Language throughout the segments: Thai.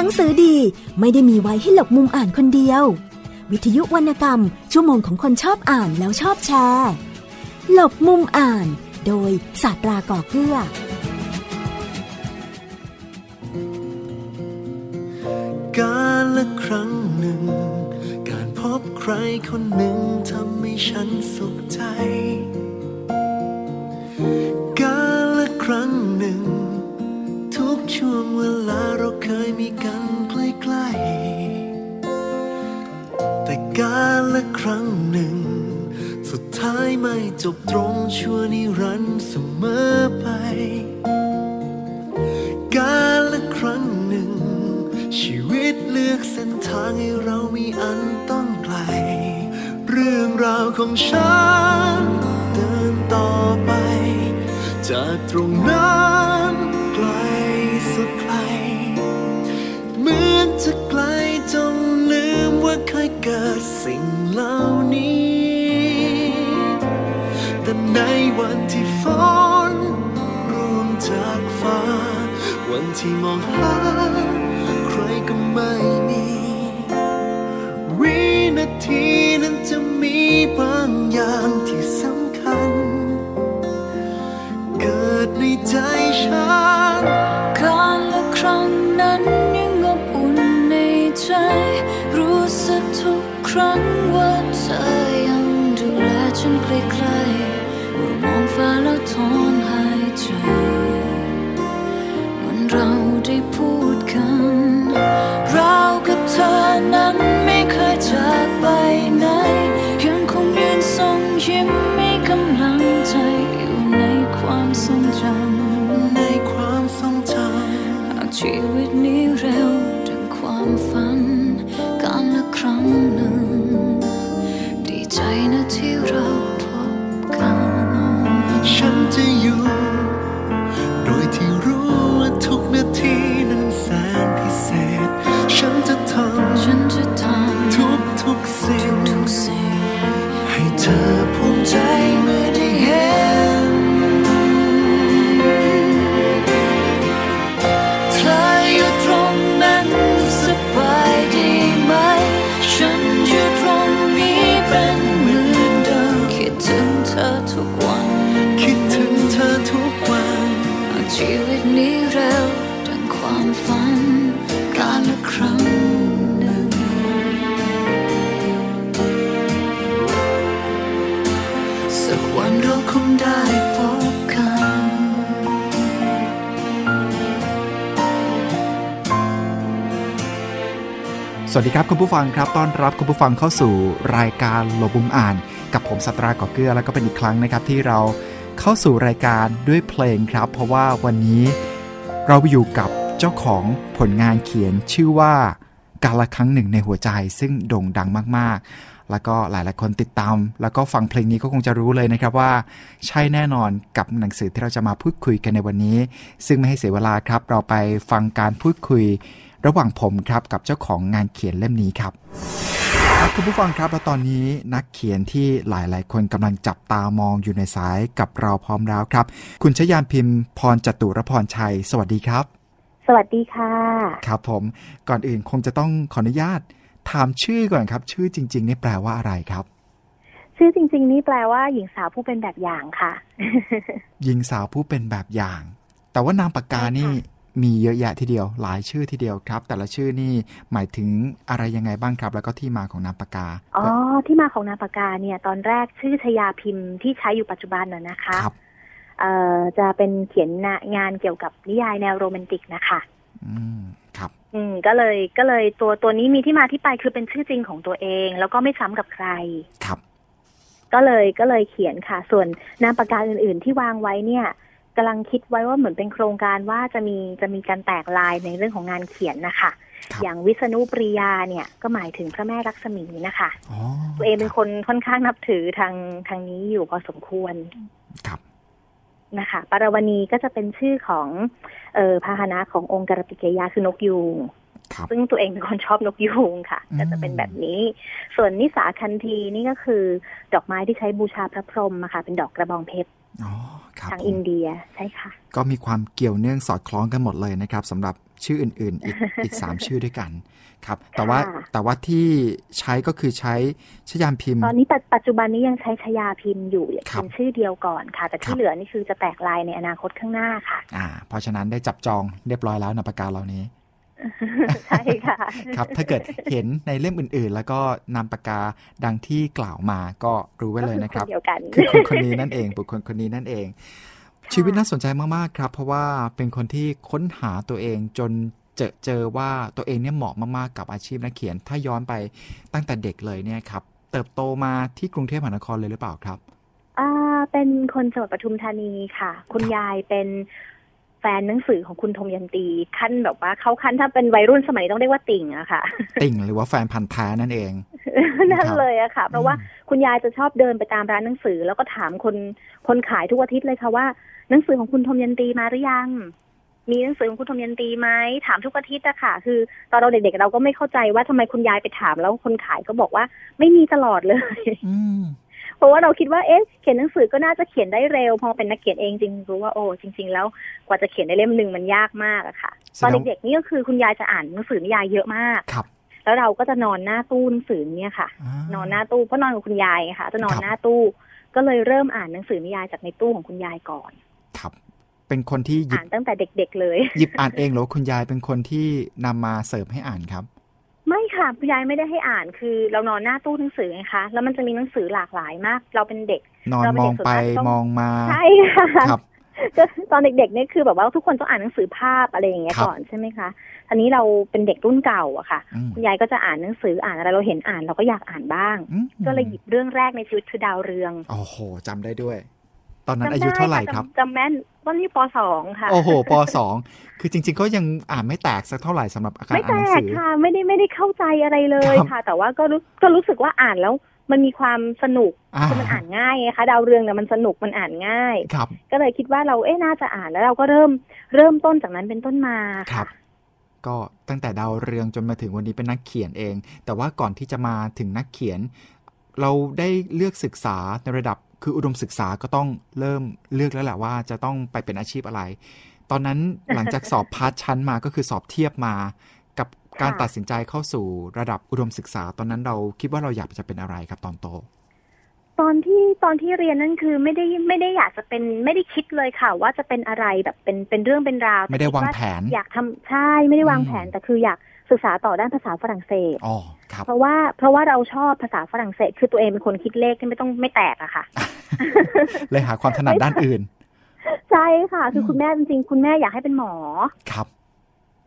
หนังสือดีไม่ได้มีไว้ให้หลบมุมอ่านคนเดียว วิทยุวรรณกรรม ชั่วโมงของคนชอบอ่านแล้วชอบแชร์ หลบมุมอ่าน โดยศาสตราก่อเกื้อ การละครั้งหนึ่ง การพบใครคนหนึ่งทำให้ฉันสุขใจ การละครั้งหนึ่ง ช่วงเวลาเราเคยมีกันใกล้ๆ แต่การละครั้งหนึ่ง สุดท้ายไม่จบตรงชั่วนิรันดร์เสมอไป การละครั้งหนึ่ง ชีวิตเลือกเส้นทางให้เรามีอันต้องไกล เรื่องราวของฉันเดินต่อไป จากตรงนั้น เหมือนจะไกลจนลืมว่าเคยเกิดสิ่งเหล่านี้ แต่ในวันที่ฝนร่วงจากฟ้า วันที่มองหาใครก็ไม่มี วินาทีนั้นจะมีบางอย่างที่สำคัญ เกิดในใจฉันการละครั้งนั้นยัง รู้สึกทุกครั้งว่าเธอยังดูแลฉันใกล้ๆเมื่อมองฟ้าแล้วถอนหายใจเหมือนเราได้พูด สวัสดีครับคุณผู้ฟังครับต้อนรับคุณผู้ฟังเข้าสู่รายการโลบุมอ่าน กับผมสตราก่อเกลือแล้วก็เป็นอีกครั้งนะครับที่เราเข้าสู่รายการด้วยเพลงครับ เพราะว่าวันนี้เราอยู่กับเจ้าของผลงานเขียนชื่อว่าการละครั้งหนึ่งในหัวใจซึ่งโด่งดังมากๆ แล้วก็หลายๆคนติดตาม แล้วก็ฟังเพลงนี้ก็คงจะรู้เลยนะครับว่า ใช่แน่นอนกับหนังสือที่เราจะมาพูดคุยกันในวันนี้ ซึ่งไม่ให้เสียเวลาครับ เราไปฟังการพูดคุย ระหว่างผมครับกับเจ้าของงานเขียนเล่มนี้ครับครับคุณผู้ฟังครับและตอนนี้นักเขียนที่หลายๆ คนกำลังจับตามองอยู่ในสายกับเราพร้อมแล้วครับ คุณชยานพิมพ์ พรจตุรพรชัย สวัสดีครับ สวัสดีค่ะ ครับผมก่อนอื่นคงจะต้องขออนุญาตถามชื่อก่อนครับ ชื่อจริง ๆ นี่แปลว่าอะไรครับ ชื่อจริง ๆ นี่แปลว่า หญิงสาวผู้เป็นแบบอย่างค่ะ หญิงสาวผู้เป็นแบบอย่าง แต่ว่านามปากกานี่ มีเยอะแยะทีเดียว หลายชื่อทีเดียวครับ แต่ละชื่อนี่หมายถึงอะไรยังไงบ้างครับ แล้วก็ที่มาของนามปากกาอ๋อที่มาของนามปากกาเนี่ยตอนแรกชื่อชยาพิมพ์ที่ใช้อยู่ปัจจุบันน่ะนะคะครับเอ่อจะเป็นเขียนงานเกี่ยวกับนิยายแนวโรแมนติกนะคะอืมครับ อืมก็เลยก็เลยตัวตัวนี้มีที่มาที่ไปคือเป็นชื่อจริงของตัวเอง แล้วก็ไม่ซ้ำกับใครครับ ก็เลยก็เลยเขียนค่ะ ส่วนนามปากกาอื่น ๆ ที่วางไว้เนี่ย กำลังคิดไว้ว่าเหมือนเป็นโครงการว่าจะมีจะมีการแตกลายในเรื่องของงานเขียนนะคะครับอย่างวิษณุปริยาเนี่ยก็หมายถึงพระแม่ลักษมีนะคะอ๋อตัวเองเป็นคนค่อนข้างนับถือทางทางนี้อยู่พอสมควรครับนะคะปารวณีก็จะเป็นชื่อของเออพาหนะขององค์การติกยาคือนกยูงครับซึ่งตัวเองเป็นคนชอบนกยูงค่ะอืมก็จะเป็นแบบนี้ ส่วนนิสาคันธีนี่ก็คือ ดอกไม้ที่ใช้บูชาพระพรหมอะค่ะเป็นดอกกระบองเพชรอ๋อครับ ทางผมอินเดียใช่ค่ะ ก็มีความเกี่ยวเนื่องสอดคล้องกันหมดเลยนะครับสำหรับชื่ออื่น ๆ อีกอีกสามชื่อด้วยกันครับ แต่ว่าค่ะแต่ว่าที่ใช้ก็คือใช้ชยามพิมพ์ ตอนนี้ปัจปัจจุบันนี้ยังใช้ชยาพิมพ์อยู่ครับเป็นชื่อเดียวก่อนค่ะ แต่ครัที่บเหลือนี่คือจะแตกลายในอนาคตข้างหน้าค่ะ อ่า เพราะฉะนั้นได้จับจองเรียบร้อยแล้วนามปากกาเหล่านี้ ใช่ค่ะ ครับ ถ้าเกิดเห็นในเล่มอื่น ๆ แล้วก็นามปากกาดังที่กล่าวมาก็รู้ไว้เลยนะครับก็อคนเดียวกันคือคนคนนี้นั่นเองบุคคลคนนี้นั่นเอง ชีวิตน่าสนใจมาก ๆ ครับ เพราะว่าเป็นคนที่ค้นหาตัวเองจนเจอเจอว่าตัวเองเนี่ยเหมาะมาก ๆ กับอาชีพนักเขียน ถ้าย้อนไปตั้งแต่เด็กเลยเนี่ยครับ เติบโตมาที่กรุงเทพมหานครเลยหรือเปล่าครับ อ่า เป็นคนจังหวัดปทุมธานีค่ะ คุณครับยายเป็น แฟนหนังสือของคุณธมยันตีขั้นแบบว่าเขาขั้นถ้าเป็นวัยรุ่นสมัยนี้ต้องเรียกว่าติ่งอะค่ะ ติ่งหรือว่าแฟนพันธ์แท้นั่นเองนั่นเลยอะค่ะ เพราะว่าคุณยายจะชอบเดินไปตามร้านหนังสือ แล้วก็ถามคนคนขายทุกอาทิตย์เลยค่ะว่า หนังสือของคุณธมยันตีมาหรือยัง มีหนังสือของคุณธมยันตีไหมถามทุกอาทิตย์อะค่ะ คือตอนเราเด็กๆเราก็ไม่เข้าใจว่าทำไมคุณยายไปถามแล้วคนขายก็บอกว่า ไม่มีตลอดเลย อืม เพราะว่าเราคิดว่าเอ๊ะเขียนหนังสือก็น่าจะเขียนได้เร็ว พอเป็นนักเขียนเองจริงรู้ว่าโอ้จริง ๆ แล้วกว่าจะเขียนได้เล่มหนึ่งมันยากมากอะค่ะแสตอนดงเด็กๆนี่ก็คือคุณยายจะอ่านหนังสือนิยายเยอะมากครับแล้วเราก็จะนอนหน้าตู้หนังสือเนี่ยค่ะานอนหน้าตู้เพราะนอนกับคุณยายไงค่ะ จะนอนครับหน้าตู้ ก็เลยเริ่มอ่านหนังสือนิยายจากในตู้ของคุณยายก่อนครับเป็นคนที่หยิบอ่านตั้งแต่เด็ก ๆ เลย หยิบอ่านเองหรือว่าคุณยายเป็นคนที่นำมาเสิร์ฟให้อ่านครับไม่ ค่ะคุณยายไม่ได้ให้อ่านคือ เรานอนหน้าตู้หนังสือไงคะแล้วมันจะมีหนังสือหลากหลายมาก เราเป็นเด็ก นอนเราเป็นมเด็องกส่วนไปมากต้องมองมาใช่ค่ะครับก็ตอนเด็กๆเนี่ยคือแบบว่าทุกคนต้องอ่านหนังสือภาพอะไรอย่างเงี้ยครับก่อนใช่ไหมคะทีนี้เราเป็นเด็กรุ่นเก่าอะค่ะอืมคุณยายก็จะอ่านหนังสืออ่านอะไรเราเห็นอ่านเราก็อยากอ่านบ้างอืมก็เลยหยิบเรื่องแรกในชีวิตคือดาวเรือง โอ้โหจำได้ด้วย ตอนนั้นจำอายุด้เท่าไหร่ะครับจำจำแม่นตอนนี้ปสองค่ะโอ้โหปสองคือจริง ๆ ก็ยังอ่านไม่แตกสักเท่าไหร่สำหรับอาการไม่อ่านแตหนังกสือค่ะ ไม่ได้ไม่ได้เข้าใจอะไรเลยครับค่ะ แต่ว่าก็รู้ก็รู้สึกว่าอ่านแล้วมันมีความสนุกอ่าคือมันอ่านง่ายไงคะดาวเรืองเนี่ยมันสนุกมันอ่านง่ายครับก็เลยคิดว่าเราเอ๊ะน่าจะอ่านแล้วเราก็เริ่มเริ่มต้นจากนั้นเป็นต้นมาครัค่ะบก็ตั้งแต่ดาวเรืองจนมาถึงวันนี้เป็นนักเขียนเอง แต่ว่าก่อนที่จะมาถึงนักเขียน เราได้เลือกศึกษาในระดับ คืออุดมศึกษาก็ต้องเริ่มเลือกแล้วแหละว่าจะต้องไปเป็นอาชีพอะไร ตอนนั้นหลังจากสอบพาร์ทชั้นมาก็คือสอบเทียบมา กับการค่ะตัดสินใจเข้าสู่ระดับอุดมศึกษา ตอนนั้นเราคิดว่าเราอยากจะเป็นอะไรครับตอนโต ตอนที่ตอนที่เรียนนั่นคือไม่ได้ไม่ได้อยากจะเป็นไม่ได้คิดเลยค่ะ ว่าจะเป็นอะไรแบบเป็นเป็นเรื่องเป็นราว ไม่ได้แต่คิวางว่าแผน อยากทำใช่ไม่ได้วางอืมแผนแต่คืออยาก ศึกษาต่อด้านภาษาฝรั่งเศสอ๋อครับเพราะว่าเพราะว่าเราชอบภาษาฝรั่งเศส คือตัวเองเป็นคนคิดเลขที่ไม่ต้องไม่แตกอะค่ะ เลยหาความถนัดด้านอื่น ใช่ค่ะ คืออมคุณแม่จริงๆคุณแม่อยากให้เป็นหมอครับ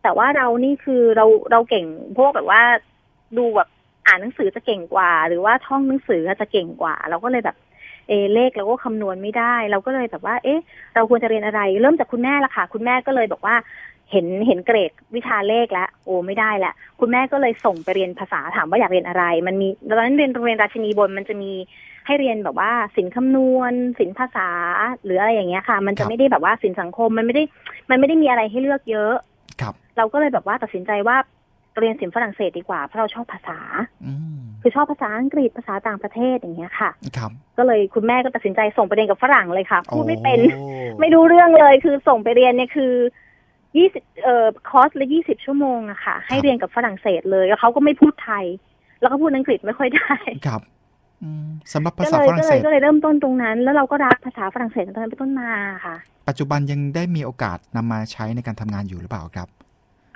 แต่ว่าเรานี่คือเราเราเก่งพวกแบบว่าดูแบบอ่านหนังสือจะเก่งกว่า หรือว่าท่องหนังสือจะเก่งกว่า เราก็เลยแบบเออเลขเราก็คำนวณไม่ได้ เราก็เลยแบบว่า เอ๊ะ เราควรจะเรียนอะไร เริ่มจากคุณแม่ละค่ะ คุณแม่ก็เลยบอกว่า เห็นเห็นเกรดวิชาเลขแล้วโอ้ไม่ได้ละคุณแม่ก็เลยส่งไปเรียนภาษาถามว่าอยากเรียนอะไร มันมีตอนนั้นเรียนโรงเรียนราชินีบนมันจะมีให้เรียนแบบว่าสินคำนวณ สินภาษา หรืออะไรอย่างเงี้ยค่ะ มันครัจะบไม่ได้แบบว่าสินสังคมมันไม่ได้มันไม่ได้มีอะไรให้เลือกเยอะครับเราก็เลยแบบว่าตัดสินใจว่าเรียนศิลป์ฝรั่งเศสดีกว่าเพราะเราชอบภาษาอืมคือชอบภาษาอังกฤษภาษาต่างประเทศอย่างเงี้ยค่ะครับก็เลยคุณแม่ก็ตัดสินใจส่งไปเรียนกับฝรั่งเลยค่ะพูดไม่เป็นโอ้ไม่รู้เรื่องเลยคือส่งไปเรียนเนี่ยคือ ยี่สิบเอ่อคอร์สละยี่สิบชั่วโมงอะค่ะ ให้เรียนกับฝรั่งเศสเลยแล้วเขาก็ไม่พูดไทย แล้วก็พูดอังกฤษไม่ค่อยได้ครับอืมสำหรับก็ภาษาเลยฝรั่ก็งเลเศยสก็เลยเริ่มต้นตรงนั้น แล้วเราก็รักภาษาฝรั่งเศสตั้งแต่นั้นเป็นต้นมาค่ะ ปัจจุบันยังได้มีโอกาสนำมาใช้ในการทำงานอยู่หรือเปล่าครับ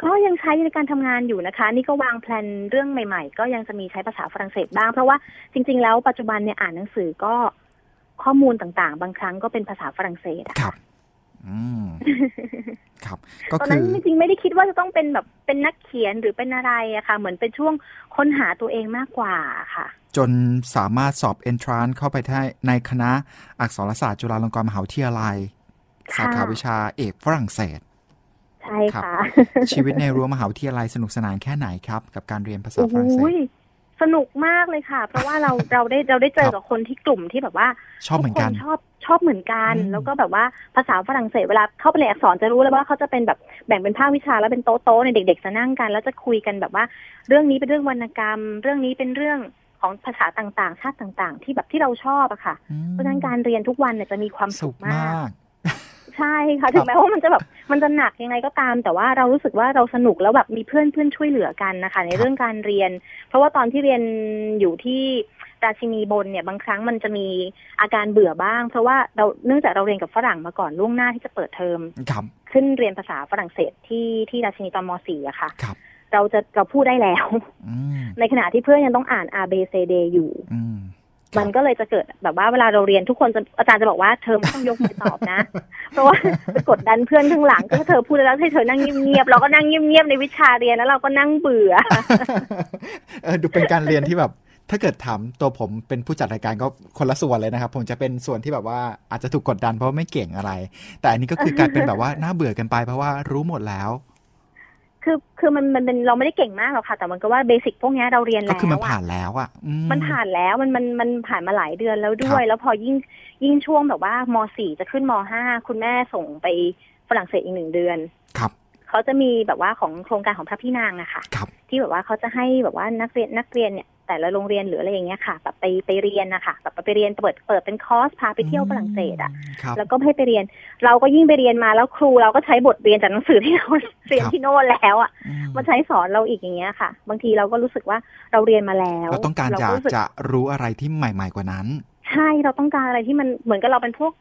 ก็ยังใช้ในการทำงานอยู่นะคะ นี่ก็วางแผนเรื่องใหม่ ๆ ก็ยังจะมีใช้ภาษาฝรั่งเศสบ้าง เพราะว่าจริง ๆ แล้วปัจจุบันเนี่ยอ่านหนังสือก็ข้อมูลต่างๆ บางครั้งก็เป็นภาษาฝรั่งเศสอะครับ อืมครับ ก็ตอนคืนั้นอจริงๆไม่ได้คิดว่าจะต้องเป็นแบบเป็นนักเขียนหรือเป็นอะไรอะค่ะ เหมือนเป็นช่วงค้นหาตัวเองมากกว่าค่ะ จนสามารถสอบ entrance เข้าไปได้ในคณะอักษรศาสตร์จุฬาลงกรณ์มหาวิทยาลัยค่ะสาขาวิชาเอกฝรั่งเศสใช่ค่ะ ชีวิตในรั้วมหาวิทยาลัยสนุกสนานแค่ไหนครับ กับการเรียนภาษาโอ้ฝรั่งเศโหส สนุกมากเลยค่ะ เพราะว่าเราเราได้เราได้เจอกับคนที่กลุ่มที่แบบว่าชอบเหมือนกันทุคชอบชอบเหมือนกันอืมแล้วก็แบบว่าภาษาฝรั่งเศสเวลาเข้าไปเรียนอักษรจะรู้เลยว่าเขาจะเป็นแบบแบ่งเป็นภาควิชาแล้วเป็นโต๊ะโต๊ะเนี่ยเด็ก ๆ จะนั่งกัน แล้วจะคุยกันแบบว่า เรื่องนี้เป็นเรื่องวรรณกรรม เรื่องนี้เป็นเรื่องของภาษาต่างๆ ชาติต่าง ๆ ที่แบบที่เราชอบอะค่ะอืมเพราะฉะนั้นการเรียนทุกวันเนี่ยจะมีความสุสุขขมามากก ใช่ค่ะถึงแม้ว่ามันจะแบบมันจะหนักยังไงก็ตาม แต่ว่าเรารู้สึกว่าเราสนุกแล้วแบบมีเพื่อนเพื่อนช่วยเหลือกันนะคะ ในครับเรื่องการเรียน เพราะว่าตอนที่เรียนอยู่ที่ราชินีบนเนี่ยบางครั้งมันจะมีอาการเบื่อบ้าง เพราะว่าเราเนื่องจากเราเรียนกับฝรั่งมาก่อนล่วงหน้าที่จะเปิดเทอมครับขึ้นเรียนภาษาฝรั่งเศสที่ที่ราชินีตอนม .4 อะค่ะครับเราจะเราพูดได้แล้วอืมในขณะที่เพื่อนยังต้องอ่าน R B C D อยู่อืม มันก็เลยจะเกิดแบบว่าเวลาเราเรียนทุกคนจะอาจารย์จะบอกว่าเธอไม่ต้องยกมือตอบนะ เพราะว่าไปกดดันเพื่อนข้างหลังก็เธอพูดแล้วให้เธอนั่งเงียบๆเราก็นั่งเงียบๆในวิชาเรียนแล้วเราก็นั่งเบื่อเออดูเป็นการเรียนที่แบบถ้าเกิดถามตัวผมเป็นผู้จัดรายการก็คนละส่วนเลยนะครับ ผมจะเป็นส่วนที่แบบว่าอาจจะถูกกดดันเพราะว่าไม่เก่งอะไร แต่อันนี้ก็คือกลายเป็นแบบว่าน่าเบื่อกันไปเพราะว่ารู้หมดแล้ว คือคือมันมันเป็นเราไม่ได้เก่งมากหรอกค่ะ แต่มันก็ว่าเบสิกพวกเนี้ยเราเรียนก็แล้วคือมันอะผ่านแล้วอะอืมันผ่านแล้วมันมันมันผ่านมาหลายเดือนแล้วด้วคยรับแล้วพอยิ่งยิ่งช่วงแบบว่ามสี่จะขึ้นมห้าคุณแม่ส่งไปฝรั่งเศสอีกหนึ่งเดือนครับเขาจะมีแบบว่าของโครงการของพระพี่นางอะค่ะครับที่แบบว่าเขาจะให้แบบว่านักเรียนนักเรียนเนี่ย แต่ละโรงเรียนหรืออะไรอย่างเงี้ยค่ะแบบไปไปเรียนนะคะแบบไปเรียนเปิดเปิดเป็นคอร์สพาไปเที่ยวฝรั่งเศสอะครับแล้วก็ให้ไปเรียน เราก็ยิ่งไปเรียนมาแล้วครูเราก็ใช้บทเรียนจากหนังสือที่เราเรียนที่โน่นแล้วอะอืมมาใช้สอนเราอีกอย่างเงี้ยค่ะ บางทีเราก็รู้สึกว่าเราเรียนมาแล้วเราต้องการอยากรู้สึจะรู้อะไรที่ใหม่ ๆกว่านั้น ใช่เราต้องการอะไรที่มันเหมือนกับเราเป็นพวก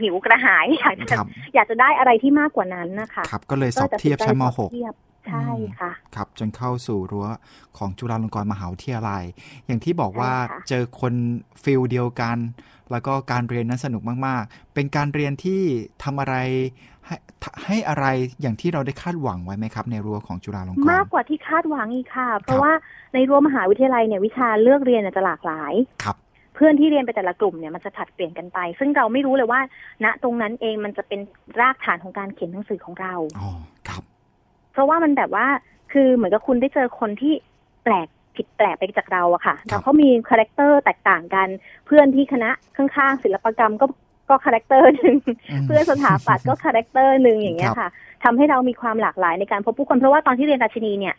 หิวกระหายอยากจะครับอยากจะได้อะไรที่มากกว่านั้นนะคะ ครับ ก็เลยสอบเทียบชั้นมก็ตัดสิ ใจสอบเทียบใช่ค่ะ .6 ครับจนเข้าสู่รั้วของจุฬาลงกรณ์มหาวิทยาลัย อย่างที่บอกว่าใช่ค่ะเจอคน feel เดียวกัน แล้วก็การเรียนนั้นสนุกมาก ๆ เป็นการเรียนที่ทำอะไรให้ให้อะไรอย่างที่เราได้คาดหวังไว้ไหมครับ ในรั้วของจุฬาลงกรณ์มากกว่าที่คาดหวังอีกค่ะ เพราะว่าในรั้วมหาวิทยาลัยเนี่ยวิชาเลือกเรียนเนี่ยจะหลากหลายครับเพื่อนที่เรียนไปแต่ละกลุ่มเนี่ยมันจะผลัดเปลี่ยนกันไป ซึ่งเราไม่รู้เลยว่า ณตรงนั้นเองมันจะเป็นรากฐานของการเขียนหนังสือของเราอ๋อครับ เพราะว่ามันแบบว่าคือเหมือนกับคุณได้เจอคนที่แปลกผิดแปลกไปจากเราอะค่ะครับแต่เขามี character แตกต่างกัน เพื่อนที่คณะข้างๆ ศิลปกรรมก็ก็ character หนึ่งเพื่อนสถาปัตย์ก็ character หนึ่งอย่างเงี้ยครับค่ะทำให้เรามีความหลากหลายในการพบผู้คน เพราะว่าตอนที่เรียนราชินีเนี่ย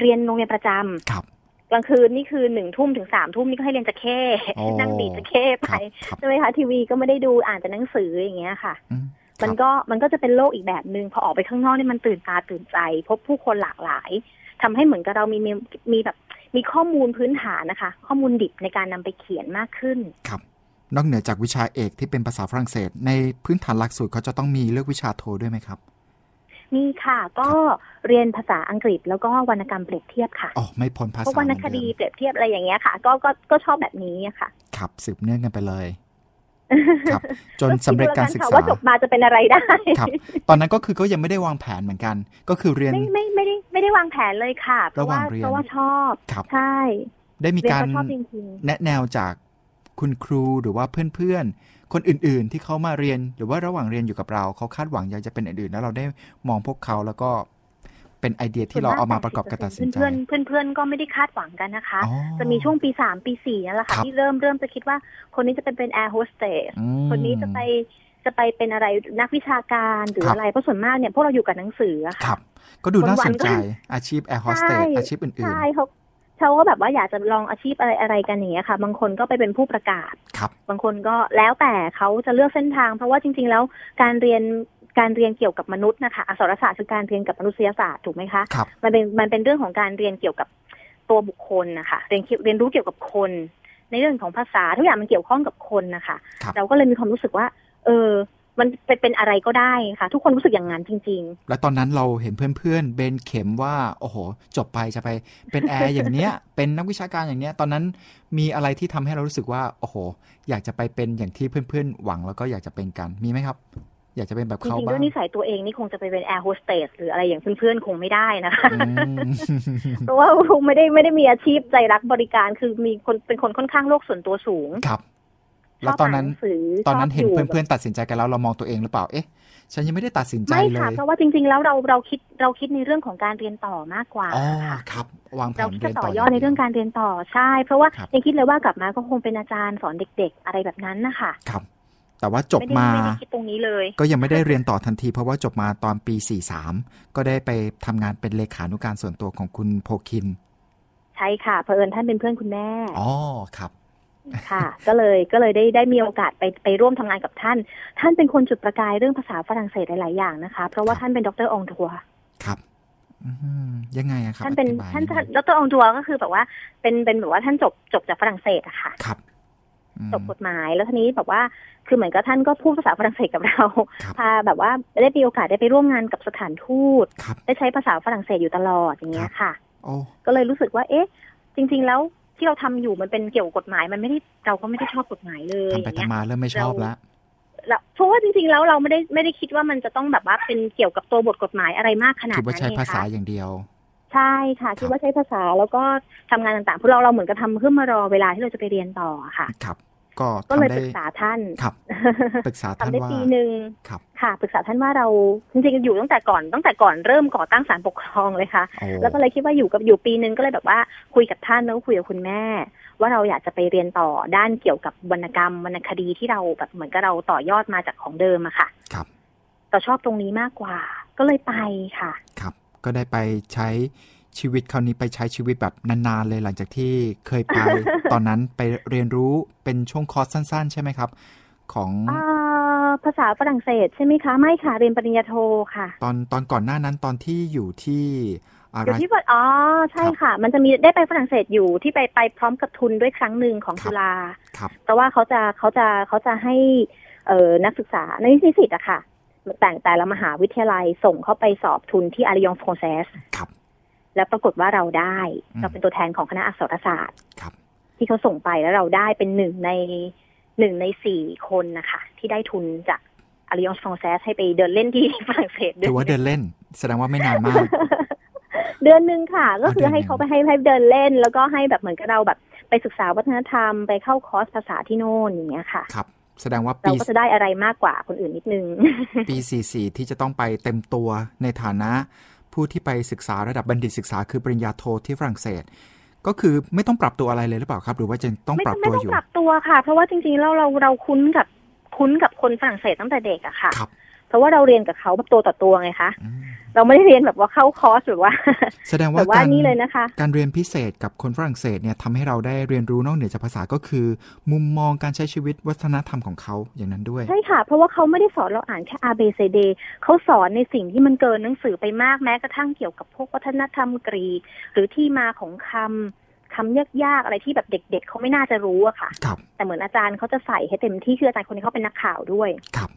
เรียนโรงเรียนประจำครับกลางคืนนี่คือหนึ่งทุ่มถึงสามทุ่มนี่ก็ให้เรียนจะเข้โอ้นั่งดีดจะเข้ไปครับครับใช่ไหมคะทีวีก็ไม่ได้ดูอ่านแต่หนังสืออย่างเงี้ยค่ะอื มมันครับก็มันก็จะเป็นโลกอีกแบบหนึ่งพอออกไปข้างนอกนี่มันตื่นตาตื่นใจ พบผู้คนหลากหลายทำให้เหมือนกับเรามีมีมีแบบมีข้อมูลพื้นฐานนะคะ ข้อมูลดิบในการนำไปเขียนมากขึ้นครับ นอกเหนือจากวิชาเอกที่เป็นภาษาฝรั่งเศส ในพื้นฐานหลักสูตรเขาจะต้องมีเลือกวิชาโทด้วยไหมครับมีค่ะ ก็เรียนภาษาอังกฤษแล้วก็วรรณกรรมเปรียบเทียบค่ะอ๋อไม่พ้นภาพวษากวรรณคดีเปรียบเทียบอะไรอย่างเงี้ยค่ะ ก็ก็ก็ชอบแบบนี้อะค่ะ ครับสืบเนื่องกันไปเลย ครับจนสำเร็จการศึกคิดษาดูแล้วนค่ะว่าจบมาจะเป็นอะไรได้ครับ ตอนนั้นก็คือก็ยังไม่ได้วางแผนเหมือนกัน ก็คือเรียนไม่ไม่ไม่ได้ไม่ได้วางแผนเลยค่ะ เพราะว่าระหว่างเรียนเพราะว่าชอบครับใช่ ได้มีเรียนการก็ชอบจริงแนะแนวจากคุณครูหรือว่าเพื่อนๆ คนอื่นๆ ที่เขามาเรียนหรือว่าระหว่างเรียนอยู่กับเราเขาคาดหวังอยากจะเป็นอื่นๆ แล้วเราได้มองพวกเขาแล้วก็ เป็นไอเดียๆที่เราเอามาประกอบการตัดสินใจเพื่อนๆเพื่อนๆเพื่อนๆก็ไม่ได้คาดหวังกันนะคะอ๋อจะมีช่วงปีสามปีสี่นั่นแหละครับค่ะที่เริ่มเริ่มจะคิดว่าคนนี้จะเป็นเป็นแอร์โฮสเตสอืมคนนี้จะไปจะไปเป็นอะไรนักวิชาการหรือครับอะไรเพราะส่วนมากเนี่ยพวกเราอยู่กับหนังสืออะคค่ะรับ ก็ดูน่าสนใจวันๆก็อาชีพแอร์โฮสเตสใช่อาชีพอื่นใช่เขาเขาก็แบบว่าอยากจะลองอาชีพอะไรอะไรกันอย่างเงี้ยค่ะ บางคนก็ไปเป็นผู้ประกาศๆครับ บางคนก็แล้วแต่เขาจะเลือกเส้นทาง เพราะว่าจริง ๆ แล้วการเรียน การเรียนเกี่ยวกับมนุษย์นะคะอักษรศาสตร์คือการเรียนกับมนุษยศาสตร์ถูกไหมคะครับมันเป็นมันเป็นเรื่องของการเรียนเกี่ยวกับตัวบุคคลนะคะเรียนเกี่ยวเรียนรู้เกี่ยวกับคน ในเรื่องของภาษาทุกอย่างมันเกี่ยวข้องกับคนนะคะครับเราก็เลยมีความรู้สึกว่า เออมันเป็นเป็นอะไรก็ได้ค่ะ ทุกคนรู้สึกอย่างนั้นจริงแล้วตอนนั้นเราเห็นเพื่อนๆเบนเข็มว่า โอ้โห จบไปจะไปเป็นแอร์อย่างเนี้ย เป็นนักวิชาการอย่างเนี้ย ตอนนั้นมีอะไรที่ทำให้เรารู้สึกว่า โอ้โห อยากจะไปเป็นอย่างที่เพื่อนๆหวังแล้วก็อยากจะเป็นกันมีไหมครับ อยากจะเป็นแบบๆจเขาริงๆบ้าด้วยงนิสัยตัวเองนี่คงจะไปเป็นแอร์โฮสเตสหรืออะไรอย่างเพื่อนๆ คงไม่ได้นะคะอืมเพราะว่าคงไม่ได้ไม่ได้มีอาชีพใจรักบริการคือมีคนเป็นคนค่อนข้างโลกส่วนตัวสูงครับชแล้วอบตอนอ่านนั้นหนังสือตอนนั้นชบเห็นยู่เพื่อนๆตัดสินใจกันแล้วเรามองตัวเองหรือเปล่าเอ๊ะฉันยังไม่ได้ตัดสินใจไม่เลค่ะยเพราะว่าจริงๆ แล้วเราเราคิดเราคิดในเรื่องของการเรียนต่อมากกว่าอ๋อค่ะครับวางแผเรานคิดเรียจะนต่ต่ออยอดในเรื่องการเรียนต่อใช่ เพราะว่าครับยังคิดเลยว่ากลับมาก็คงเป็นอาจารย์สอนเด็ก ๆ อะไรแบบนั้นนะคะครับ แต่ว่าจบไม่ได้มาไม่ได้คิดตรงนี้เลย ก็ยังไม่ได้เรียนต่อทันที เพราะว่าจบมาตอนปี 43 ก็ได้ไปทำงานเป็นเลขานุการส่วนตัวของคุณโพคิน ใช่ค่ะเผอิญท่านเป็นเพื่อนคุณแม่ อ๋อครับ ค่ะ ก็เลยก็เลยได้ได้มีโอกาสไปไปร่วมทำงานกับท่าน ท่านเป็นคนจุดประกายเรื่องภาษาฝรั่งเศสหลาย ๆ อย่างนะคะ เพราะว่าท่านเป็นดรองทัวร์ครับอืมยังไงอะครับท่านเป็นอธิบยท่านดงดรองทัวร์ก็คือแบบว่า เป็นเป็นแบบว่าท่านจบจบจากฝรั่งเศสอะค่ะครับอืม จบกฎหมาย แล้วทีนี้แบบว่าคือเหมือนกับท่านก็พูดภาษาฝรั่งเศสกับเราครับพาแบบว่าได้มีโอกาสได้ไปร่วมงานกับสถานทูตครับได้ใช้ภาษาฝรั่งเศสอยู่ตลอดอย่างเงี้ยค่ะโอ้ก็เลยรู้สึกว่า เอ๊ะ จริง ๆ แล้วที่เราทำอยู่มันเป็นเกี่ยวกับกฎหมาย มันไม่ได้เราก็ไม่ได้ชอบกฎหมายเลยทำไปอย่างเงี้ยทำมาเริ่มไม่ชอบแล้วแล้วเพราะว่าจริงๆแล้วเราไม่ได้ไม่ได้คิดว่ามันจะต้องแบบว่าเป็นเกี่ยวกับตัวบทกฎหมายอะไรมากขนาดคิดว่านั้นใช้เองภาษาค่ะอย่างเดียว ใช่ค่ะคิดว่าใช้ภาษาแล้วก็ทำงานต่างๆเพราะเราเราเหมือนกับทำเพื่อมารอเวลาที่เราจะไปเรียนต่อค่ะครับก็ก็เลยทำได้ปรึกษาท่านครับปรึกษาท่านทำได้ว่าปีหนึ่งครับค่ะ ปรึกษาท่านว่าเราจริงๆอยู่ตั้งแต่ก่อนตั้งแต่ก่อนเริ่มก่อตั้งศาลปกครองเลยค่ะโอ้แล้วก็เลยคิดว่าอยู่กับอยู่ปีนึงก็เลยแบบว่าคุยกับท่านแล้วก็คุยกับคุณแม่ ว่าเราอยากจะไปเรียนต่อด้านเกี่ยวกับวรรณกรรมวรรณคดีที่เราแบบเหมือนกับเราต่อยอดมาจากของเดิมอะค่ะ ครับเราชอบตรงนี้มากกว่า ก็เลยไปค่ะครับ ก็ได้ไปใช้ชีวิตคราวนี้ไปใช้ชีวิตแบบนานๆเลยหลังจากที่เคยไป ตอนนั้นไปเรียนรู้เป็นช่วงคอร์สสั้น ๆ ใช่ไหมครับ ของอ่าภาษาฝรั่งเศสใช่ไหมคะ ไม่ค่ะ เรียนปริญญาโทค่ะ ตอนตอนก่อนหน้านั้นตอนที่อยู่ที่อะอไรยู่ที่อ๋อใช่ค่ะ มันจะมีได้ไปฝรั่งเศสอยู่ที่ไปไปพร้อมกับทุนด้วยครั้งหนึ่งของครับจุฬาครับเพราะว่าเขาจะเขาจะเขาจะให้เอ่อนักศึกษาในนิสิตอะค่ะ แต่งแต่ละมหาวิทยาลัยส่งเข้าไปสอบทุนที่อาริยองฟรองเซสครับ แล้วปรากฏว่าเราได้อืมเราเป็นตัวแทนของคณะอักษรศาสตร์ครับ ที่เขาส่งไปแล้วเราได้เป็นหนึ่งในหนึ่งในสี่คนนะคะ ที่ได้ทุนจากอาริยองฟรองเซสให้ไปเดินเล่นที่ฝรั่งเศสถือว่าเดินเล่น แสดงว่าไม่นานมาก เดือนหนึ่งค่ะ ก็คือเดือนหนึ่งให้เขาไปให้ให้เดินเล่น แล้วก็ให้แบบเหมือนกับเราแบบไปศึกษาวัฒนธรรมไปเข้าคอร์สภาษาที่โน่นอย่างเงี้ยค่ะ ครับ แสดงว่าเราปีก็จะได้อะไรมากกว่าคนอื่นนิดนึง ปี 44 ที่จะต้องไปเต็มตัวในฐานะ ผู้ที่ไปศึกษาระดับบัณฑิตศึกษาคือปริญญาโทที่ฝรั่งเศส ก็คือไม่ต้องปรับตัวอะไรเลยหรือเปล่าครับ หรือว่าจะต้องไม่ปรับไม่ตัวต้อองยู่ปรับตัวค่ะ เพราะว่าจริงๆแล้วเราเราคุ้นกับคุ้นกับคนฝรั่งเศสตั้งแต่เด็กอะค่ะครับ เพราะว่าเราเรียนกับเขาแบบตัวต่อตัวไงคะอืมเราไม่ได้เรียนแบบว่าเข้าคอร์สหรือว่า แสดงแบว่าบว่าการนี่เลยนะคะ การเรียนพิเศษกับคนฝรั่งเศสเนี่ยทำให้เราได้เรียนรู้นอกเหนือจากภาษาก็คือ มุมมองการใช้ชีวิตวัฒนธรรมของเขาอย่างนั้นด้วย ใช่ค่ะ เพราะว่าเขาไม่ได้สอนเราอ่านแค่ A B C D เขาสอนในสิ่งที่มันเกินหนังสือไปมากแม้กระทั่งเกี่ยวกับพวกวัฒนธรรมกรีก หรือที่มาของคำคำยากๆอะไรที่แบบเด็ก ๆเขาไม่น่าจะรู้อะค่ะครับแต่เหมือนอาจารย์เขาจะใส่ให้เต็มที่คืออาจารย์คนนี้เขาเป็นนักข่าวด้วยครับ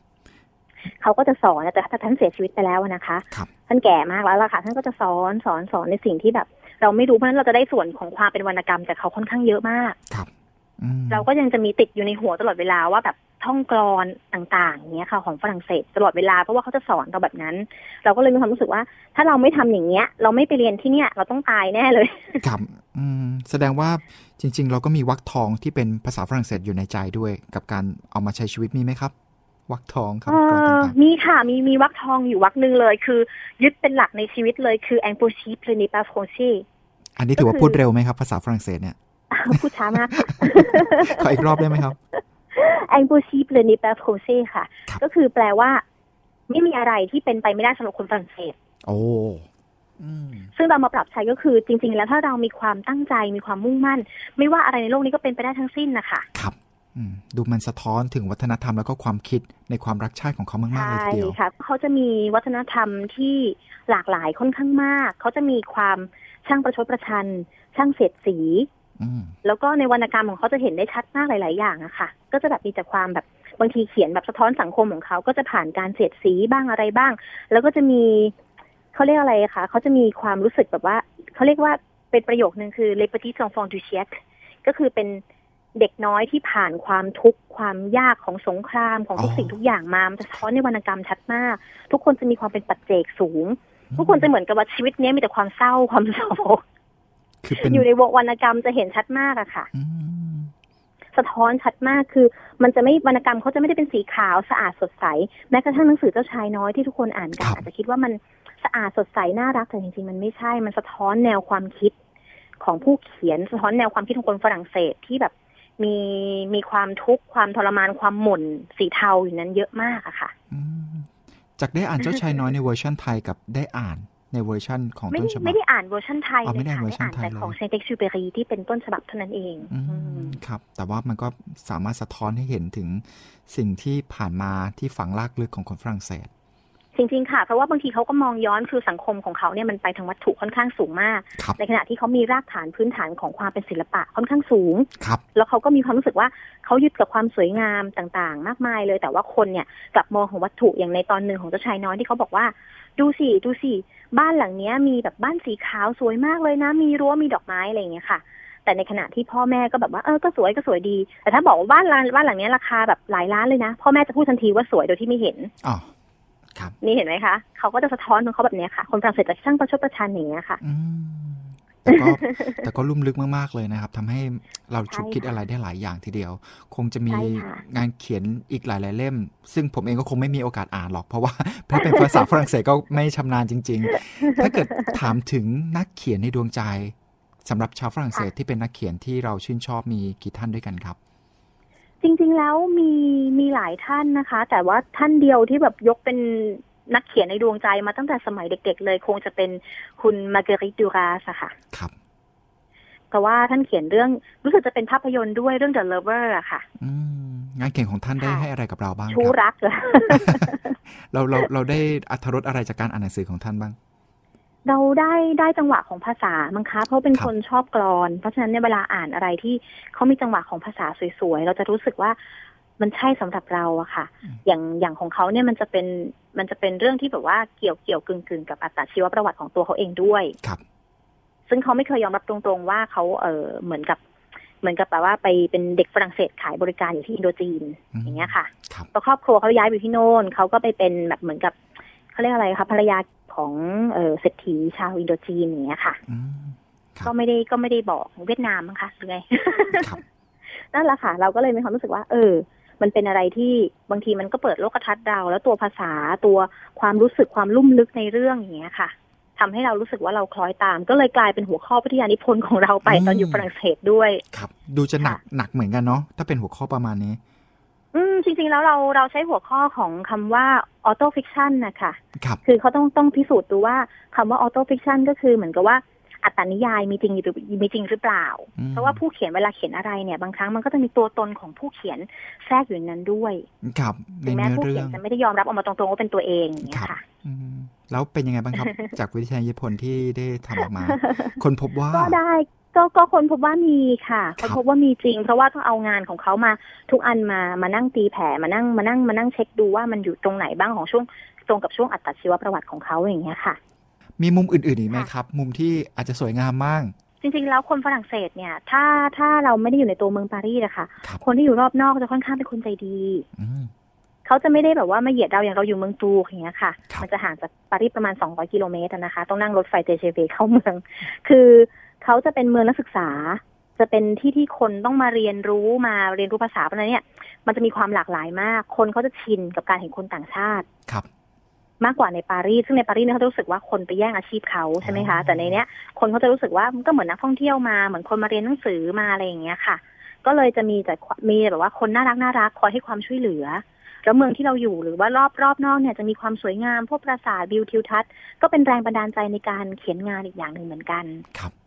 เขาก็จะสอนแต่ท่านเสียชีวิตไปแล้วนะคะครับท่านแก่มากแล้วล่ะค่ะท่านก็จะสอนสอนสอนในสิ่งที่แบบ เราไม่รู้เพราะฉะนั้นเราจะได้ส่วนของความเป็นวรรณกรรมจากเขาค่อนข้างเยอะมากครับอืมเราก็ยังจะมีติดอยู่ในหัวตลอดเวลาว่าแบบท่องกรอนต่างๆอย่างเงี้ยค่ะของฝรั่งเศสตลอดเวลาเพราะว่าเขาจะสอนเราแบบนั้น เราก็เลยมีความรู้สึกว่า ถ้าเราไม่ทำอย่างเงี้ย เราไม่ไปเรียนที่เนี่ยเราต้องตายแน่เลย ครับอืมแสดงว่าจริง ๆ เราก็มีวรรคทองที่เป็นภาษาฝรั่งเศสอยู่ในใจด้วย กับการเอามาใช้ชีวิตมีไหมครับ วรรคทองครับเอ่กรอนอต่างมีค่ะมีมีวักทองอยู่วักหนึ่งเลย คือยึดเป็นหลักในชีวิตเลยคือ impossible n'est pas français ๆอันนี้ถือว่าพูดเร็วไหมครับ ภาษาฝรั่งเศสเนี่ยพูดช้ามากค่ะขออีกรอบได้ไหมครับ impossible n'est pas français ค่ะครับก็คือแปลว่า ไม่มีอะไรที่เป็นไปไม่ได้สำหรับคนฝรั่งเศส โอ้อืมซึ่งเรามาปรับใช้ก็คือจริง ๆ แล้วถ้าเรามีความตั้งใจมีความมุ่งมั่น ไม่ว่าอะไรในโลกนี้ก็เป็นไปได้ทั้งสิ้นนะคะครับอืม ดูมันสะท้อนถึงวัฒนธรรมแล้วก็ความคิดในความรักชาติของเขามากๆเลยใช่ทีเดียวค่ะเขาจะมีวัฒนธรรมที่หลากหลายค่อนข้างมาก เขาจะมีความช่างประชดประชัน ช่างเสียดสีอืมแล้วก็ในวรรณกรรมของเขาจะเห็นได้ชัดมากหลาย ๆ อย่างอะค่ะ ก็จะแบบมีแต่ความแบบบางทีเขียนแบบสะท้อนสังคมของเขา ก็จะผ่านการเสียดสีบ้างอะไรบ้าง แล้วก็จะมีเขาเรียกอะไรคะเขาจะมีความรู้สึกแบบว่าเขาเรียกว่าเป็นประโยคนึงคือ les petits enfants du siècle ก็คือเป็น เด็กน้อยที่ผ่านความทุกข์ความยากของสงครามของทุกอ๋อสิ่งทุกอย่างมา มันจะสะท้อนในวรรณกรรมชัดมาก ทุกคนจะมีความเป็นปัจเจกสูง ทุกคนจะเหมือนกับว่าชีวิตเนี้ยมีแต่ความเศร้าความโศกคือเป็นอยู่ในวรรณกรรมจะเห็นชัดมากอะค่ะอืมสะท้อนชัดมากคือ มันจะไม่วรรณกรรมเขาจะไม่ได้เป็นสีขาวสะอาดสดใส แม้กระทั่งหนังสือเจ้าชายน้อยที่ทุกคนอ่านกันอาจจะคิดว่ามันสะอาดสดใสน่ารักแต่จริงๆมันไม่ใช่ มันสะท้อนแนวความคิดของผู้เขียนสะท้อนแนวความคิดของคนฝรั่งเศสที่แบบ มีมีความทุกข์ความทรมานความหม่นสีเทาอยู่นั้นเยอะมากอะค่ะอืมจากได้อ่านเจ้าชายน้อยในเวอร์ชันไทยกับได้อ่านในเวอร์ชั่นของไม่ต้นได้ฉบับไม่ได้อ่านเวอร์ชันไทยอ๋อเลไม่ยได้ค่ะเวอร์ชันได้อ่านแต่ไทยเลยของเซนต์เอ็กซ์เปรีที่เป็นต้นฉบับเท่านั้นเองอือืมมครับ แต่ว่ามันก็สามารถสะท้อนให้เห็นถึงสิ่งที่ผ่านมาที่ฝังลากลึกของคนฝรั่งเศส จริงๆ ค่ะ เพราะว่าบางทีเขาก็มองย้อนคือสังคมของเขาเนี่ยมันไปทางวัตถุค่อนข้างสูงมากครับในขณะที่เขามีรากฐานพื้นฐานของความเป็นศิลปะค่อนข้างสูงครับแล้วเขาก็มีความรู้สึกว่าเขายึดกับความสวยงามต่างๆ มากมายเลย แต่ว่าคนเนี่ยกลับมองของวัตถุอย่างในตอนหนึ่งของเจ้าชายน้อยที่เขาบอกว่า ดูสิดูสิบ้านหลังเนี้ยมีแบบบ้านสีขาวสวยมากเลยนะ มีรั้วมีดอกไม้อะไรอย่างเงี้ยค่ะแต่ในขณะที่พ่อแม่ก็แบบว่าเออก็สวยก็สวยดี แต่ถ้าบอกว่าบ้านหลังบ้านหลังเนี้ยราคาแบบหลายล้านเลยนะ พ่อแม่จะพูดทันทีว่าสวยโดยที่ไม่เห็นอ๋อครับ นี่เห็นไหมคะเขาก็จะสะท้อนของเขาแบบเนี้ยค่ะ คนฝรั่งเศสจะช่างประชดประชันอย่างเงี้ยค่ะอืมแต่ก็แต่ก็ลุ่มลึกมากๆเลยนะครับทำให้เราฉุกคิดใช่ค่ะอะไรได้หลายอย่างทีเดียว คงจะมีใช่ค่ะงานเขียนอีกหลายๆเล่ม ซึ่งผมเองก็คงไม่มีโอกาสอ่านหรอก เพราะว่าถ้าเป็นภาษาฝรั่งเศสก็ไม่ชำนาญจริง ๆ ถ้าเกิดถามถึงนักเขียนในดวงใจสำหรับชาวฝรั่งเศสที่เป็นนักเขียนที่เราชื่นชอบมีกี่ท่านด้วยกันครับ จริง ๆ แล้วมีมีหลายท่านนะคะ แต่ว่าท่านเดียวที่แบบยกเป็นนักเขียนในดวงใจมาตั้งแต่สมัยเด็ก ๆ เลยคงจะเป็นคุณมาร์เกริตดูราสอะค่ะ ครับเพราะว่าท่านเขียนเรื่องรู้สึกจะเป็นภาพยนตร์ด้วยเรื่อง The Lover อะค่ะอืมงานเขียนของท่านได้ค่ะให้อะไรกับเราบ้างคชู้รับรักเหรอเราเราเราได้อัธรสอะไรจากการอ่านหนังสือของท่านบ้าง เราได้ได้จังหวะของภาษามั้งคะ เพราะเป็นครับคนชอบกรอน เพราะฉะนั้นเนี่ยเวลาอ่านอะไรที่เขามีจังหวะของภาษาสวยๆ เราจะรู้สึกว่ามันใช่สำหรับเราอะค่ะ อย่างอย่างของเขาเนี่ยมันจะเป็นมันจะเป็นเรื่องที่แบบว่าเกี่ยวเกี่ยวกึ่งกึ่งกับอัตชีวประวัติของตัวเขาเองด้วยครับ ซึ่งเขาไม่เคยยอมรับตรงๆว่าเขาเออเหมือนกับเหมือนกับแบบว่าไปเป็นเด็กฝรั่งเศสขายบริการอยู่ที่อินโดจีนอืมอย่างเงี้ยค่ะครับพอครอบครัวเขาย้ายไปที่โน่นเขาก็ไปเป็นแบบเหมือนกับ เขาเรียกอะไรคะภรรยาของเออเศรษฐีชาวอินโดจีนอย่างเงี้ยค่ะอืมครับก็ไม่ได้ก็ไม่ได้บอกเวียดนามมั้งคะหรือไงครับนั่นแหละค่ะ เราก็เลยมีความรู้สึกว่า เออ มันเป็นอะไรที่บางทีมันก็เปิดโลกทัศน์เราแล้วตัวภาษาตัวความรู้สึกความลุ่มลึกในเรื่องอย่างเงี้ยค่ะทำให้เรารู้สึกว่าเราคล้อยตาม ก็เลยกลายเป็นหัวข้อวิทยานิพนธ์ของเราไปอืมตอนอยู่ฝรั่งเศสด้วย ครับ ดูจะหนักค่ะหนักเหมือนกันเนาะถ้าเป็นหัวข้อประมาณนี้อืม จริง ๆ แล้วเราเราใช้หัวข้อของคำว่าออโตฟิ t ชันนะคะครับคือเขาต้องต้องพิสูจน์ดูว่าคำว่าออโตฟิ t ชันก็คือเหมือนกับว่าอัตตนิยายมีจริงหรือมีจริงหรือเปล่าอืมเพราะว่าผู้เขียนเวลาเขียนอะไรเนี่ยบางครั้งมันก็จะมีตัวตนของผู้เขียนแทรกอยู่ในนั้นด้วย ครับในถึงแม้เนื้อผู้เรื่เขีอยนงจะไม่ได้ยอมรับออกมาตรงๆว่าเป็นตัวเองอย่างเงี้ครัยบค่ะอืมแล้วเป็นยังไงบ้างครับ จากวิทยานิพนธ์ที่ได้ทำออกมา คนพบว่าก็ได้ ก็ก็คนพบว่ามีค่ะครัคบนพบว่ามีจริง เพราะว่าต้องเอางานของเขามาทุกอันมามานั่งตีแผ่มานั่งมานั่งมานั่งเช็คดูว่ามันอยู่ตรงไหนบ้างของช่วงตรงกับช่วงอัตชีวประวัติของเขาอย่างเงี้ยค่ะ มีมุมอื่นๆอีกไหมค่ะครับ มุมที่อาจจะสวยงามมากจริงๆ แล้วคนฝรั่งเศสเนี่ย ถ้าถ้าเราไม่ได้อยู่ในตัวเมืองปารีสอะค่ะครับคนที่อยู่รอบนอกจะค่อนข้างเป็นคนใจดีอืมเขาจะไม่ได้แบบว่ามาเหยียดเราอย่างเราอยู่เมืองตูกอย่างเงี้ยค่ะครับมันจะห่างจากปารีสประมาณ 200 กิโลเมตรอะนะคะ ต้องนั่งรถไฟเจเจเวเข้าเมือง คือ เขาจะเป็นเมืองนักศึกษา จะเป็นที่ที่คนต้องมาเรียนรู้มาเรียนรู้ภาษาเพราะฉะนั้นเนี่ย มันจะมีความหลากหลายมาก คนเขาจะชินกับการเห็นคนต่างชาติครับ มากกว่าในปารีสซึ่งในปารีสเนี่ยเขาจะรู้สึกว่าคนไปแย่งอาชีพเขาใช่ไหมคะอ๋อแต่ในเนี้ย คนเขาจะรู้สึกว่ามันก็เหมือนนักท่องเที่ยวมาเหมือนคนมาเรียนหนังสือมาอะไรอย่างเงี้ยค่ะ ก็เลยจะมีแต่มีแบบว่าคนน่ารักน่ารักคอยให้ความช่วยเหลือแล้วเมืองที่เราอยู่หรือว่ารอบรอบนอกเนี่ยจะมีความสวยงามพวกปราสาทวิวทิวทัศน์ก็เป็นแรงบันดาลใจในการเขียนงานอีกอย่างหนึ่งเหมือนกัน ครับอืม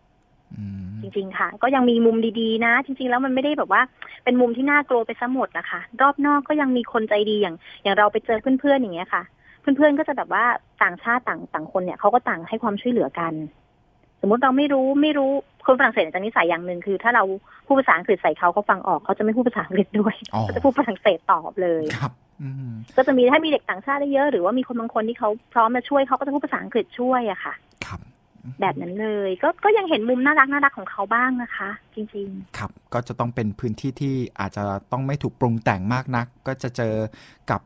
จริง ๆ ค่ะ ก็ยังมีมุมดีๆ นะ จริง ๆ แล้วมันไม่ได้แบบว่า เป็นมุมที่น่ากลัวไปซะหมดนะคะ รอบนอกก็ยังมีคนใจดีอย่าง อย่างเราไปเจอเพื่อนๆอย่างเงี้ยค่ะ เพื่อนๆก็จะแบบว่าต่างชาติต่างต่างคนเนี่ยเขาก็ต่างให้ความช่วยเหลือกัน สมมติเราไม่รู้ไม่รู้คนฝรั่งเศสจะนิสัยอย่างหนึ่งคือ ถ้าเราพูดภาษาอังกฤษใส่เขาเขาฟังออกเขาจะไม่พูดภาษาอังกฤษด้วยอ๋อเขาจะพูดฝรั่งเศสตอบเลยครับอืมก็จะมีถ้ามีเด็กต่างชาติได้เยอะ หรือว่ามีคนบางคนที่เขาพร้อมจะช่วยเขาก็จะพูดภาษาอังกฤษช่วยอะค่ะ ครับ แบบนั้นเลย ก็ก็ยังเห็นมุมน่ารักน่ารักของเขาบ้างนะคะ จริงๆ ครับ ก็จะต้องเป็นพื้นที่ที่อาจจะต้องไม่ถูกปรุงแต่งมากนัก ก็จะเจอกับ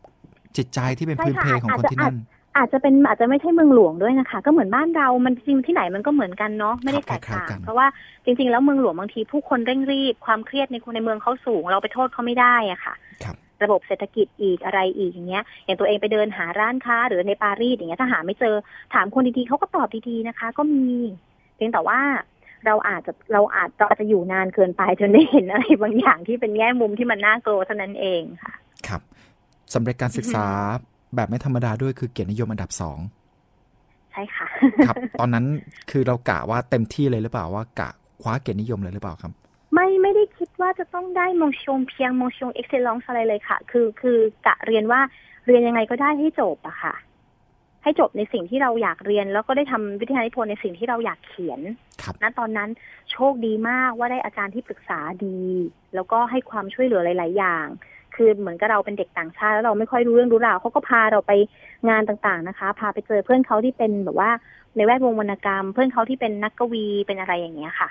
จิตใจที่เป็นใช่พื้นค่ะเพของคนอาจจะที่นั่นอาจจะเป็นอาจจะไม่ใช่เมืองหลวงด้วยนะคะ ก็เหมือนบ้านเรามันจริงที่ไหนมันก็เหมือนกันเนาะไม่ได้ครัแตบกต่างคล้ายๆกันเพราะว่าจริง ๆ แล้วเมืองหลวงบางทีผู้คนเร่งรีบความเครียดในคนในเมืองเขาสูง เราไปโทษเขาไม่ได้อะค่ะค รับระบบเศรษฐกิจอีกอะไรอีกอย่างเงี้ย อย่างตัวเองไปเดินหาร้านค้าหรือในปารีสอย่างเงี้ยถ้าหาไม่เจอถามคนดีๆเขาก็ตอบดีๆนะคะ ก็มี เพียงแต่ว่าเราอาจจะเราอาจเราอาจจะอยู่นานเกินไปจนได้เห็นอะไรบางอย่างที่เป็นแง่มุมที่มันน่ากลัวเท่านั้นเองค่ะ ครับสำเร็จการศึกษาแบบไม่ธรรมดาด้วยคือเกียรตินิยมอันดับสองใช่ค่ะ ครับ ตอนนั้นคือเรากะว่าเต็มที่เลยหรือเปล่าว่ากะคว้าเกียรตินิยมเลยหรือเปล่าครับ ไม่ไม่ได้คิดว่าจะต้องได้มงชงเพียงมงชงเอ็กเซลองอะไรเลยค่ะ คือคือกะเรียนว่าเรียนยังไงก็ได้ให้จบอะค่ะ ให้จบในสิ่งที่เราอยากเรียน แล้วก็ได้ทำวิทยานิพนธ์ในสิ่งที่เราอยากเขียนครับณตอนนั้นโชคดีมากว่าได้อาจารย์ที่ปรึกษาดี แล้วก็ให้ความช่วยเหลือหลาย ๆ อย่าง คือเหมือนกับเราเป็นเด็กต่างชาติแล้วเราไม่ค่อยรู้เรื่องรู้ราวเขาก็พาเราไปงานต่างๆนะคะ พาไปเจอเพื่อนเขาที่เป็นแบบว่าในแวดวงวรรณกรรม เพื่อนเขาที่เป็นนักกวีเป็นอะไรอย่างเงี้ยค่ะ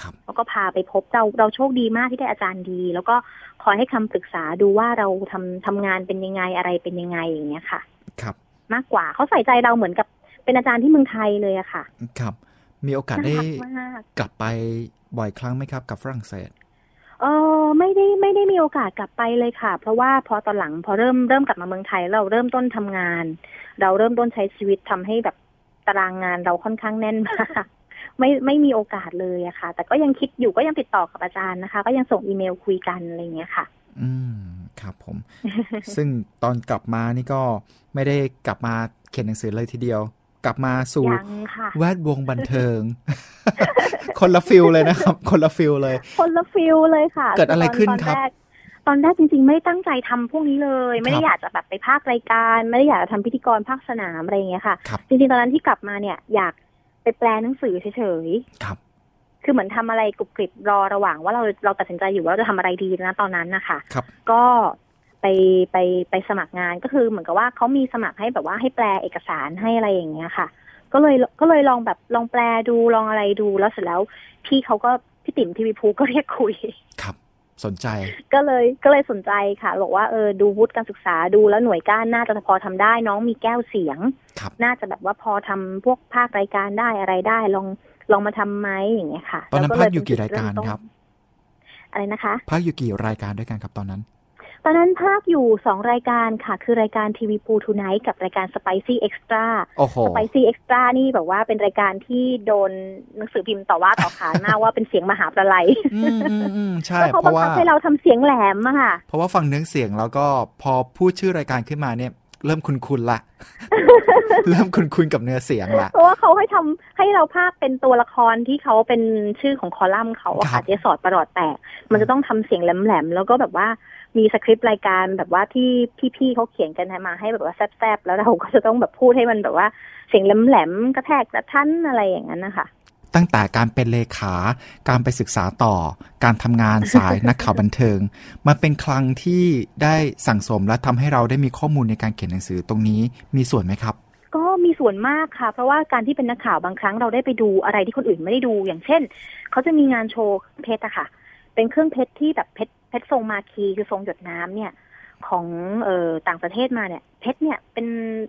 ครับแล้วก็พาไปพบเราเราโชคดีมากที่ได้อาจารย์ดี แล้วก็คอยให้คำปรึกษาดูว่าเราทำทำงานเป็นยังไงอะไรเป็นยังไงอย่างเงี้ยค่ะ ครับ มากกว่าเขาใส่ใจเราเหมือนกับเป็นอาจารย์ที่เมืองไทยเลยอะค่ะ ครับ มีโอกาสน่าได้รักมากกลับไปบ่อยครั้งไหมครับ กับฝรั่งเศสเออไม่ได้ไม่ได้มีโอกาสกลับไปเลยค่ะ เพราะว่าพอตอนหลังพอเริ่มเริ่มกลับมาเมืองไทยเราเริ่มต้นทำงาน เราเริ่มต้นใช้ชีวิตทำให้แบบตารางงานเราค่อนข้างแน่นมาก ไม่ไม่มีโอกาสเลยอะค่ะ แต่ก็ยังคิดอยู่ก็ยังติดต่อกับอาจารย์นะคะ ก็ยังส่งอีเมลคุยกันอะไรอย่างเงี้ยค่ะ อืมครับผม ซึ่งตอนกลับมานี่ก็ไม่ได้กลับมาเขียนหนังสือเลยทีเดียว กลับมาสู่ยังค่ะแวดวงบันเทิง คนละ field เลยนะครับ คนละ field เลย คนละ field เลยค่ะ เกิดอะไรขึ้นตอนครับแกตอนแรกจริงๆ ไม่ได้ตั้งใจทำพวกนี้เลย ไม่ครับได้อยากจะแบบไปพากย์รายการ ไม่ได้อยากจะทำพิธีกรภาคสนามอะไรอย่างเงี้ยค่ะครับจริงๆ ตอนนั้นที่กลับมาเนี่ยอยากไป แปลหนังสือเฉยครับๆคือเหมือนทำอะไรกรุบกริบรอระหว่างว่าเราเราตัดสินใจอยู่ว่าเราจะทำอะไรดีนะตอนนั้นนะคะครับ ก็ไปไปไปสมัครงานก็คือเหมือนกับว่าเขามีสมัครให้แบบว่าให้แปลเอกสารให้อะไรอย่างเงี้ยค่ะ ก็เลยก็เลยลองแบบลองแปลดูลองอะไรดูแล้วเสร็จแล้วพี่เขาก็พี่ติ๋มทีวีพูก็เรียกคุยครับ สนใจ ก็เลยก็เลยสนใจค่ะบอกว่าเออดูวุฒิการศึกษาดูแล้วหน่วยก้านน่าจะพอทำได้น้องมีแก้วเสียงครับน่าจะแบบว่าพอทำพวกภาครายการได้อะไรได้ลองลองมาทำไหมอย่างเงี้ยค่ะ ตอนนั้นแล้วภาคอยู่กี่รายการเมต้นครับ อะไรนะคะภาคอยู่กี่รายการด้วยกันครับตอนนั้น ตอนนั้นภาคอยู่สองรายการค่ะ คือรายการทีวีปูทูไนท์กับรายการ Spicy Extra โอ้โห Spicy Extra นี่แบบว่าเป็นรายการที่โดนหนังสือพิมพ์ต่อว่าต่อขานมากว่าเป็นเสียงมหาประไลยอืมอืมอืมใช่แล้วเขาเพบังราะว่าคับให้เราทำเสียงแหลมอะค่ะ เพราะว่าฟังเนื้อเสียงแล้วก็พอพูดชื่อรายการขึ้นมาเนี่ย เริ่มคุ้นๆละ เริ่มคุ้นๆกับเนื้อเสียงละเพราะว่าเขาให้ทำให้เราภาคเป็นตัวละครที่เขาเป็นชื่อของคอลัมน์เขาอะครัค่ะบเจสอดประหลอดแตก มันจะต้องทำเสียงแหลมๆแล้วก็แบบว่ามีสคริปต์รายการแบบว่าที่พี่ๆเขาเขียนกันมาให้แบบว่าแซบๆแล้วเราก็จะต้องแบบพูดให้มันแบบว่าเสียงแหลมๆกระแทกกระทันอะไรอย่างนั้นนะคะ ตั้งแต่การเป็นเลขา การไปศึกษาต่อ การทำงานสายนักข่าวบันเทิง มันเป็นคลังที่ได้สั่งสมและทำให้เราได้มีข้อมูลในการเขียนหนังสือตรงนี้มีส่วนไหมครับ ก็มีส่วนมากค่ะ เพราะว่าการที่เป็นนักข่าวบางครั้งเราได้ไปดูอะไรที่คนอื่นไม่ได้ดู อย่างเช่น เขาจะมีงานโชว์เพชรอะค่ะ เป็นเครื่องเพชรที่แบบเพชรเพชรทรงมาคีคือทรงหยดน้ำเนี่ย ของเอ่อต่างประเทศมาเนี่ย เพชรเนี่ยเป็น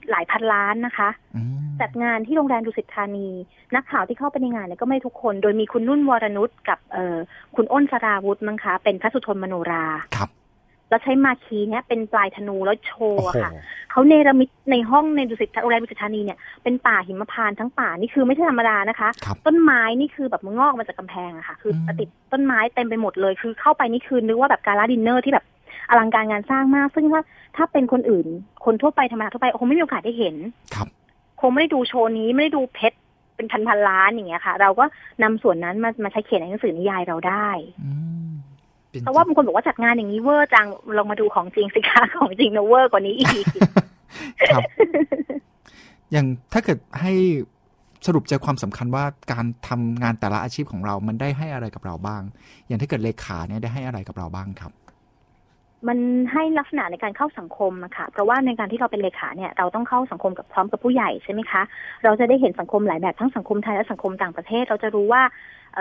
หลายพันล้านนะคะอืมจัดงานที่โรงแรมดุสิตธานี นักข่าวที่เข้าไปในงานเนี่ยก็ไม่ทุกคน โดยมีคุณนุ่นวรนุชกับเอ่อคุณอ้นสราวุธมั้งคะ เป็นพระสุทนมโนราครับแล้วใช้มาคีเนี่ยเป็นปลายธนูแล้วโชว์โอ้อะโหค่ะเขาเนรมิตในห้องในดุสิตโรงแรมดุสิตธานีเนี่ยเป็นป่าหิมพานต์ทั้งป่านี่คือไม่ใช่ธรรมดานะคะครับต้นไม้นี่คือแบบมันงอกมาจากกำแพงอะค่ะ คืออมติดต้นไม้เต็มไปหมดเลย คือเข้าไปนี่คือนึกว่าแบบ gala dinner ที่แบบ อลังการงานสร้างมาก ซึ่งถ้าถ้าเป็นคนอื่น คนทั่วไปธรรมดาทั่วไปคงไม่มีโอกาสได้เห็นครับคงไม่ได้ดูโชว์นี้ไม่ได้ดูเพชรเป็นพันพันๆล้านอย่างเงี้ยค่ะ เราก็นำส่วนนั้นมามาใช้เขียนในหนังสือนิยายเราได้อืมป็นเพราะว่าบางคนบอกว่าจัดงานอย่างนี้เวอร์จังลองมาดูของจริงสิคะของจริงนะเวอร์กว่านี้อีกครับ อย่างถ้าเกิดให้สรุปใจความสำคัญว่าการทำงานแต่ละอาชีพของเรา มันได้ให้อะไรกับเราบ้าง อย่างถ้าเกิดเลขาเนี่ยได้ให้อะไรกับเราบ้างครับ มันให้ลักษณะในการเข้าสังคมอะค่ะ เพราะว่าในการที่เราเป็นเลขาเนี่ยเราต้องเข้าสังคมกับพร้อมกับผู้ใหญ่ใช่ไหมคะ เราจะได้เห็นสังคมหลายแบบทั้งสังคมไทยและสังคมต่างประเทศ เราจะรู้ว่า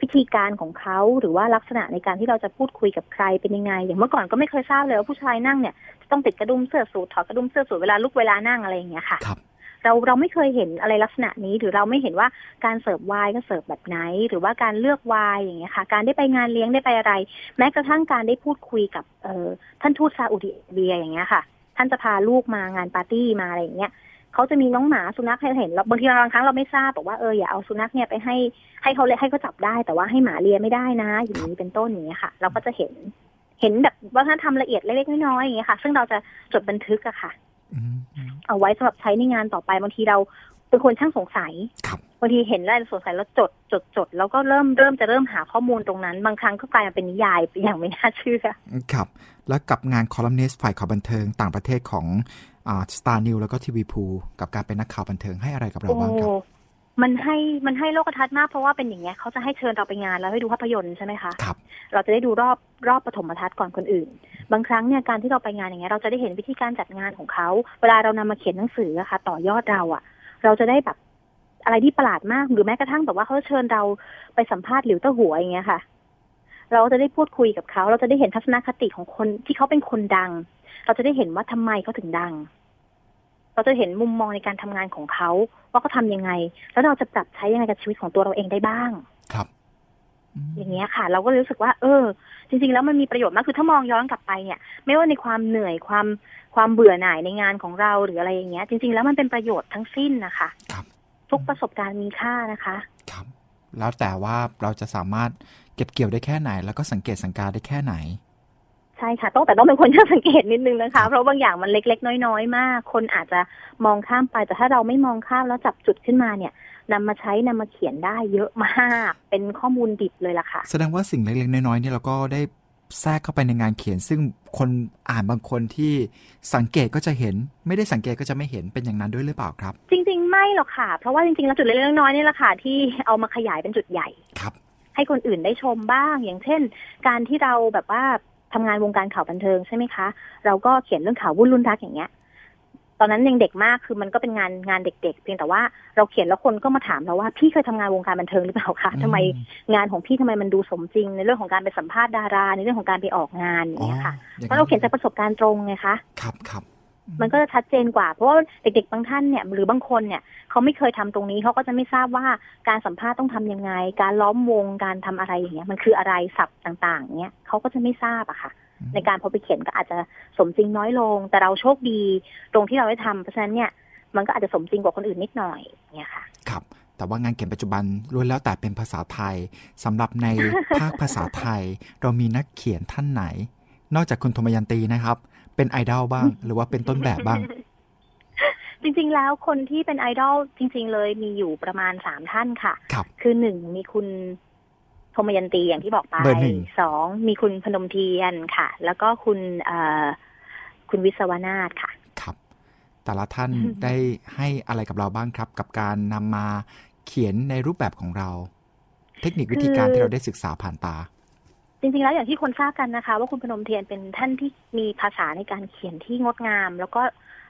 พิธีการของเขาหรือว่าลักษณะในการที่เราจะพูดคุยกับใครเป็นยังไง อย่างเมื่อก่อนก็ไม่เคยทราบเลยว่าผู้ชายนั่งเนี่ยต้องติดกระดุมเสื้อสูทถอดกระดุมเสื้อสูทเวลาลุกเวลานั่งอะไรอย่างเงี้ยค่ะครับ เราเราไม่เคยเห็นอะไรลักษณะนี้ หรือเราไม่เห็นว่าการเสิร์ฟไวน์ก็เสิร์ฟแบบไหน หรือว่าการเลือกไวน์อย่างเงี้ยค่ะ การได้ไปงานเลี้ยงได้ไปอะไร แม้กระทั่งการได้พูดคุยกับเออท่านทูตซาอุดิอาระเบียอย่างเงี้ยค่ะ ท่านจะพาลูกมางานปาร์ตี้มาอะไรอย่างเงี้ยเขาจะมีน้องหมาสุนัขให้เห็นเราบางทีบางครั้งเราไม่ทราบบอกว่าเอออย่าเอาสุนัขเนี่ยไปให้ให้เขาเลยให้เขาจับได้ แต่ว่าให้หมาเลียไม่ได้นะ อย่างนี้เป็นต้นอย่างเงี้ยค่ะ เราก็จะเห็น เห็นแบบวัฒนธรรมละเอียดเล็กๆน้อยๆอย่างเงี้ยค่ะ ซึ่งเราจะจดบันทึกอะค่ะ เอาไว้สำหรับใช้ในงานต่อไปบางทีเราเป็นคนช่างสงสัยครับบางทีเห็นอะไรสงสัยแล้วจดจดจดแล้วก็เริ่มเริ่มจะเริ่มหาข้อมูลตรงนั้น บางครั้งก็กลายมาเป็นนิยายอย่างไม่น่าเชื่อครับ แล้วกับงานคอลัมนิสต์ฝ่ายข่าวบันเทิงต่างประเทศของสตาร์นิวแล้วก็ทีวีพูลกับการเป็นนักข่าวบันเทิงให้อะไรกับเราโอ้บ้างครับ มันให้มันให้โลกทัศน์มากเพราะว่าเป็นอย่างเงี้ยเขาจะให้เชิญเราไปงานแล้วให้ดูภาพยนตร์ใช่ไหมคะครับเราจะได้ดูรอบรอบปฐมทัศน์ก่อนคนอื่น บางครั้งเนี่ยการที่เราไปงานอย่างเงี้ยเราจะได้เห็นวิธีการจัดงานของเขาเวลาเรานำมาเขียนหนังสืออะค่ะ ต่อยอดเราอะเราจะได้แบบอะไรที่ประหลาดมากหรือแม้กระทั่งแบบว่าเขาเชิญเราไปสัมภาษณ์หลิวเต้าหัวอย่างเงี้ยค่ะ เราจะได้พูดคุยกับเขา เราจะได้เห็นทัศนคติของคนที่เขาเป็นคนดัง เราจะได้เห็นว่าทำไมเขาถึงดัง เราจะเห็นมุมมองในการทำงานของเขาว่าเขาทำยังไง แล้วเราจะปรับใช้ยังไงกับชีวิตของตัวเราเองได้บ้างครับมอย่างเงี้ยค่ะ เราก็เลยรู้สึกว่า เออ จริง ๆ แล้วมันมีประโยชน์มากคือถ้ามองย้อนกลับไปเนี่ย ไม่ว่าในความเหนื่อยความความเบื่อหน่ายในงานของเราหรืออะไรอย่างเงี้ย จริง ๆ แล้วมันเป็นประโยชน์ทั้งสิ้นนะคะครับทุกประสบการณ์มีค่านะคะ ครับ แล้วแต่ว่าเราจะสามารถเก็บเกี่ยวได้แค่ไหน แล้วก็สังเกตสังการได้แค่ไหน ใช่ค่ะต้องแต่ต้องเป็นคนช่างสังเกตนิดนึงนะคะ เพราะบางอย่างมันเล็ก ๆ น้อย ๆ มาก คนอาจจะมองข้ามไปแต่ถ้าเราไม่มองข้ามแล้วจับจุดขึ้นมาเนี่ยนำมาใช้นำมาเขียนได้เยอะมาก เป็นข้อมูลดิบเลยล่ะค่ะ แสดงว่าสิ่งเล็กๆ น้อยๆเนี่ยเราก็ได้แทรกเข้าไปในงานเขียน ซึ่งคนอ่านบางคนที่สังเกตก็จะเห็น ไม่ได้สังเกตก็จะไม่เห็นเป็นอย่างนั้นด้วยหรือเปล่าครับ จริง ๆ ไม่หรอกค่ะ เพราะว่าจริงๆแล้วจุดเล็กๆน้อยๆนี่แหละค่ะที่เอามาขยายเป็นจุดใหญ่ครับ ให้คนอื่นได้ชมบ้างอย่างเช่น การที่เราแบบว่า ทำงานวงการข่าวบันเทิงใช่ไหมคะ เราก็เขียนเรื่องข่าววุ่นรุ่นรักอย่างเงี้ย ตอนนั้นยังเด็กมากคือมันก็เป็นงานงานเด็ก ๆ เพียงแต่ว่าเราเขียนแล้วคนก็มาถามเราว่าพี่เคยทำงานวงการบันเทิงหรือเปล่าคะทำไมงานของพี่ทำไมมันดูสมจริง ในเรื่องของการไปสัมภาษณ์ดารา ในเรื่องของการไปออกงานอย่างเงี้ยค่ะอ๋อเพราะเราเขียนจากประสบการณ์ตรงไงคะครับครับ มันก็จะชัดเจนกว่า เพราะว่าเด็กๆบางท่านเนี่ยหรือบางคนเนี่ยเขาไม่เคยทำตรงนี้เขาก็จะไม่ทราบว่าการสัมภาษณ์ต้องทำยังไง การล้อมวงการทำอะไรอย่างเงี้ยมันคืออะไรศัพท์ต่างๆเนี้ยเขาก็จะไม่ทราบอะค่ะอืมในการพอไปเขียนก็อาจจะสมจริงน้อยลง แต่เราโชคดี ตรงที่เราได้ทำเพราะฉะนั้นเนี่ยมันก็อาจจะสมจริงกว่าคนอื่นนิดหน่อยเนี่ยค่ะ ครับ แต่ว่างานเขียนปัจจุบันล้วนแล้วแต่เป็นภาษาไทยสำหรับในภาคภาษาไทย เรามีนักเขียนท่านไหน นอกจากคุณธมยันตีนะครับ เป็นไอดอลบ้าง หรือว่าเป็นต้นแบบบ้าง จริงๆแล้วคนที่เป็นไอดอลจริง ๆ เลยมีอยู่ประมาณสามท่านค่ะครับคือหนึ่งมีคุณโทมยันตีอย่างที่บอกไปเบอร์หนึ่งสองมีคุณพนมเทียนค่ะ แล้วก็คุณเอ่อคุณวิศวนาถค่ะ ครับ แต่ละท่านได้ให้อะไรกับเราบ้างครับ กับการนำมาเขียนในรูปแบบของเรา เทคนิควิธีการที่เราได้ศึกษาผ่านตา จริงๆแล้วอย่างที่คนทราบกันนะคะ ว่าคุณพนมเทียนเป็นท่านที่มีภาษาในการเขียนที่งดงาม แล้วก็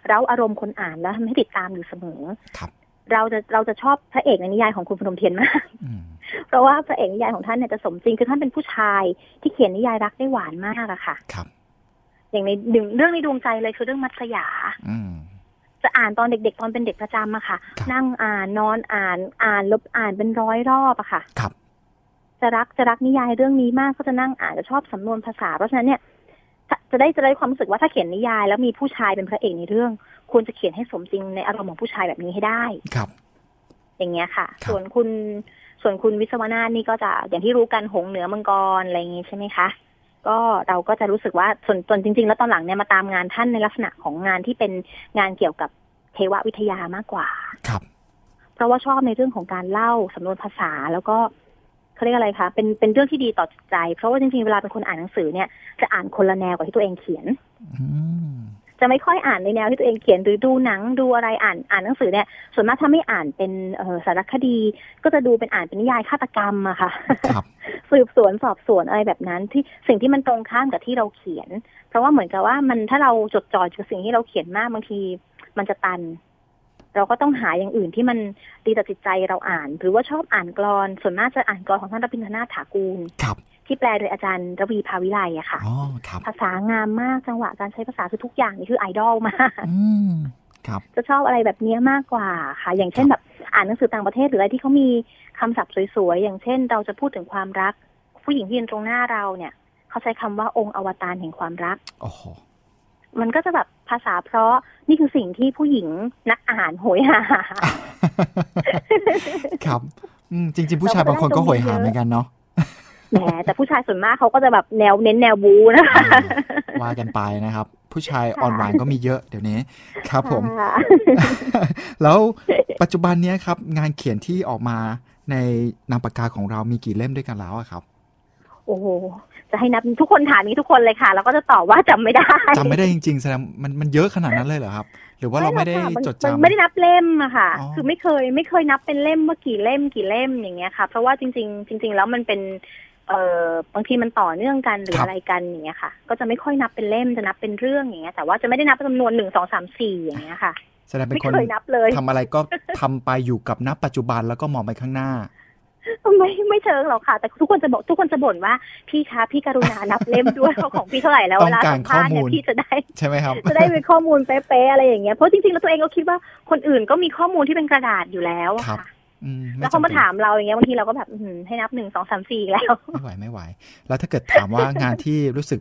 เร้าอารมณ์คนอ่านแล้วทำให้ติดตามอยู่เสมอครับเราจะเราจะชอบพระเอกในนิยายของคุณพนมเทียนมากอืมเพราะว่าพระเอกนิยายของท่านเนี่ยจะสมจริงคือท่านเป็นผู้ชายที่เขียนนิยายรักได้หวานมากอะค่ะ ครับ อย่างในหนึ่งเรื่องในดวงใจเลยคือเรื่องมัตสยาอืมจะอ่านตอนเด็กๆตอนเป็นเด็กประจำอะค่ะครับนั่งอ่านนอนอ่านอ่านลบอ่านเป็นร้อยรอบอะค่ะ ครับ จะรักจะรักนิยายเรื่องนี้มากก็จะนั่งอ่านจะชอบสำนวนภาษา เพราะฉะนั้นเนี่ยถ้าจะได้จะได้ความรู้สึกว่าถ้าเขียนนิยาย แล้วมีผู้ชายเป็นพระเอกในเรื่อง ควรจะเขียนให้สมจริงในอารมณ์ของผู้ชายแบบนี้ให้ได้ครับ อย่างเงี้ยค่ะครับส่วนคุณส่วนคุณวิศวนาถนี่ก็จะอย่างที่รู้กันหงส์เหนือมังกรอะไรอย่างงี้ใช่ไหมคะก็เราก็จะรู้สึกว่าส่วนส่วนจริง ๆ แล้วตอนหลังเนี่ยมาตามงานท่านในลักษณะของงานที่เป็นงานเกี่ยวกับเทววิทยามากกว่า ครับ เพราะว่าชอบในเรื่องของการเล่าสำนวนภาษาแล้วก็ เขาเรียกอะไรคะเป็นเป็นเรื่องที่ดีต่อจิตใจ เพราะว่าจริงๆเวลาเป็นคนอ่านหนังสือเนี่ยจะอ่านคนละแนวกับที่ตัวเองเขียนอืมจะไม่ค่อยอ่านในแนวที่ตัวเองเขียนหรือดูหนังดูอะไรอ่านอ่านหนังสือเนี่ย ส่วนมากถ้าไม่อ่านเป็นเอ่อสารคดี ก็จะดูเป็นอ่านเป็นนิยายฆาตกรรมอะค่ะครับสืบสวนสอบสวนอะไรแบบนั้น ที่สิ่งที่มันตรงข้ามกับที่เราเขียน เพราะว่าเหมือนกับว่ามันถ้าเราจดจ่อกับสิ่งที่เราเขียนมากบางที มันจะตัน เราก็ต้องหาอย่างอื่นที่มันดีต่อจิตใจเราอ่าน หรือว่าชอบอ่านกรอนส่วนมากจะอ่านกรอนของท่านรบินทนาถถากูลครับที่แปลโดยอาจารย์ระวีภาวิไลอะค่ะอ๋อครับภาษางามมากจังหวะการใช้ภาษาคือทุกอย่างนี่คือไอดอลมากอืมครับ จะชอบอะไรแบบนี้มากกว่าค่ะ อย่างเช่นแบบอ่านหนังสือต่างประเทศหรืออะไรที่เขามีคำศัพท์สวยๆ อย่างเช่น เราจะพูดถึงความรัก ผู้หญิงที่ยืนตรงหน้าเราเนี่ย เขาใช้คำว่าองค์อวตารแห่งความรัก โอ้โห มันก็จะแบบภาษาเพราะนี่คือสิ่งที่ผู้หญิงนักอ่านโหยหา ครับอืมจริง ๆ ผู้ชายบางคนก็โหยหาเหมือนกันเนาะแหมแต่ผู้ชายส่วนมากเขาก็จะแบบแนวเน้นแนวบูนะคะว่ากันไปนะครับ ผู้ชายอ่อนหวานก็มีเยอะเดี๋ยวนี้ครับผมค่ะแล้วปัจจุบันเนี้ยครับ งานเขียนที่ออกมาในนามปากกาของเรามีกี่เล่มด้วยกันแล้วอะครับ โอ้โห จะให้นับทุกคนถามนี้ทุกคนเลยค่ะ แล้วก็จะตอบว่าจำไม่ได้จำไม่ได้จริงๆแสดงมันมันเยอะขนาดนั้นเลยเหรอครับ หรือว่าเราไม่ได้หอกค่ะจดมันจำไม่ได้นับเล่มอะค่ะอ๋อคือไม่เคยไม่เคยนับเป็นเล่มว่ากี่เล่มกี่เล่มอย่างเงี้ยค่ะ เพราะว่าจริง ๆ จริง ๆ แล้วมันเป็นเอ่อบางทีมันต่อเนื่องกันหรืออะไรกันอย่างเงี้ยค่ะ ก็จะไม่ค่อยนับเป็นเล่มจะนับเป็นเรื่องอย่างเงี้ยแต่ว่าจะไม่ได้นับจำนวนหนึ่งสองสามสี่อย่างเงี้ยค่ะแสดงเป็นไม่คนเคยนับเลยทำอะไรก็ทำไปอยู่กับนับปัจจุบันแล้วก็มองไปข้างหน้า ไม่ไม่เชิงหรอกค่ะ แต่ทุกคนจะบอกทุกคนจะบ่นว่าพี่คะพี่กรุณานับเล่มด้วยว่าของพี่เท่าไหร่แล้วต้เวองลาการสัมภาษณ์เนี่ยข้อมูลพี่จะได้ใช่ไหมครับจะได้เป็นข้อมูลเป๊ะๆอะไรอย่างเงี้ยเพราะจริงๆแล้วตัวเองก็คิดว่าคนอื่นก็มีข้อมูลที่เป็นกระดาษอยู่แล้วอะครับค่ะอืมไแล้วเขามาจำเป็นถามเราอย่างเงี้ยบางทีเราก็แบบอื้อหือให้นับหนึ่งสองสามสี่แล้วไม่ไหวไม่ไหว แล้วถ้าเกิดถามว่างานที่รู้สึก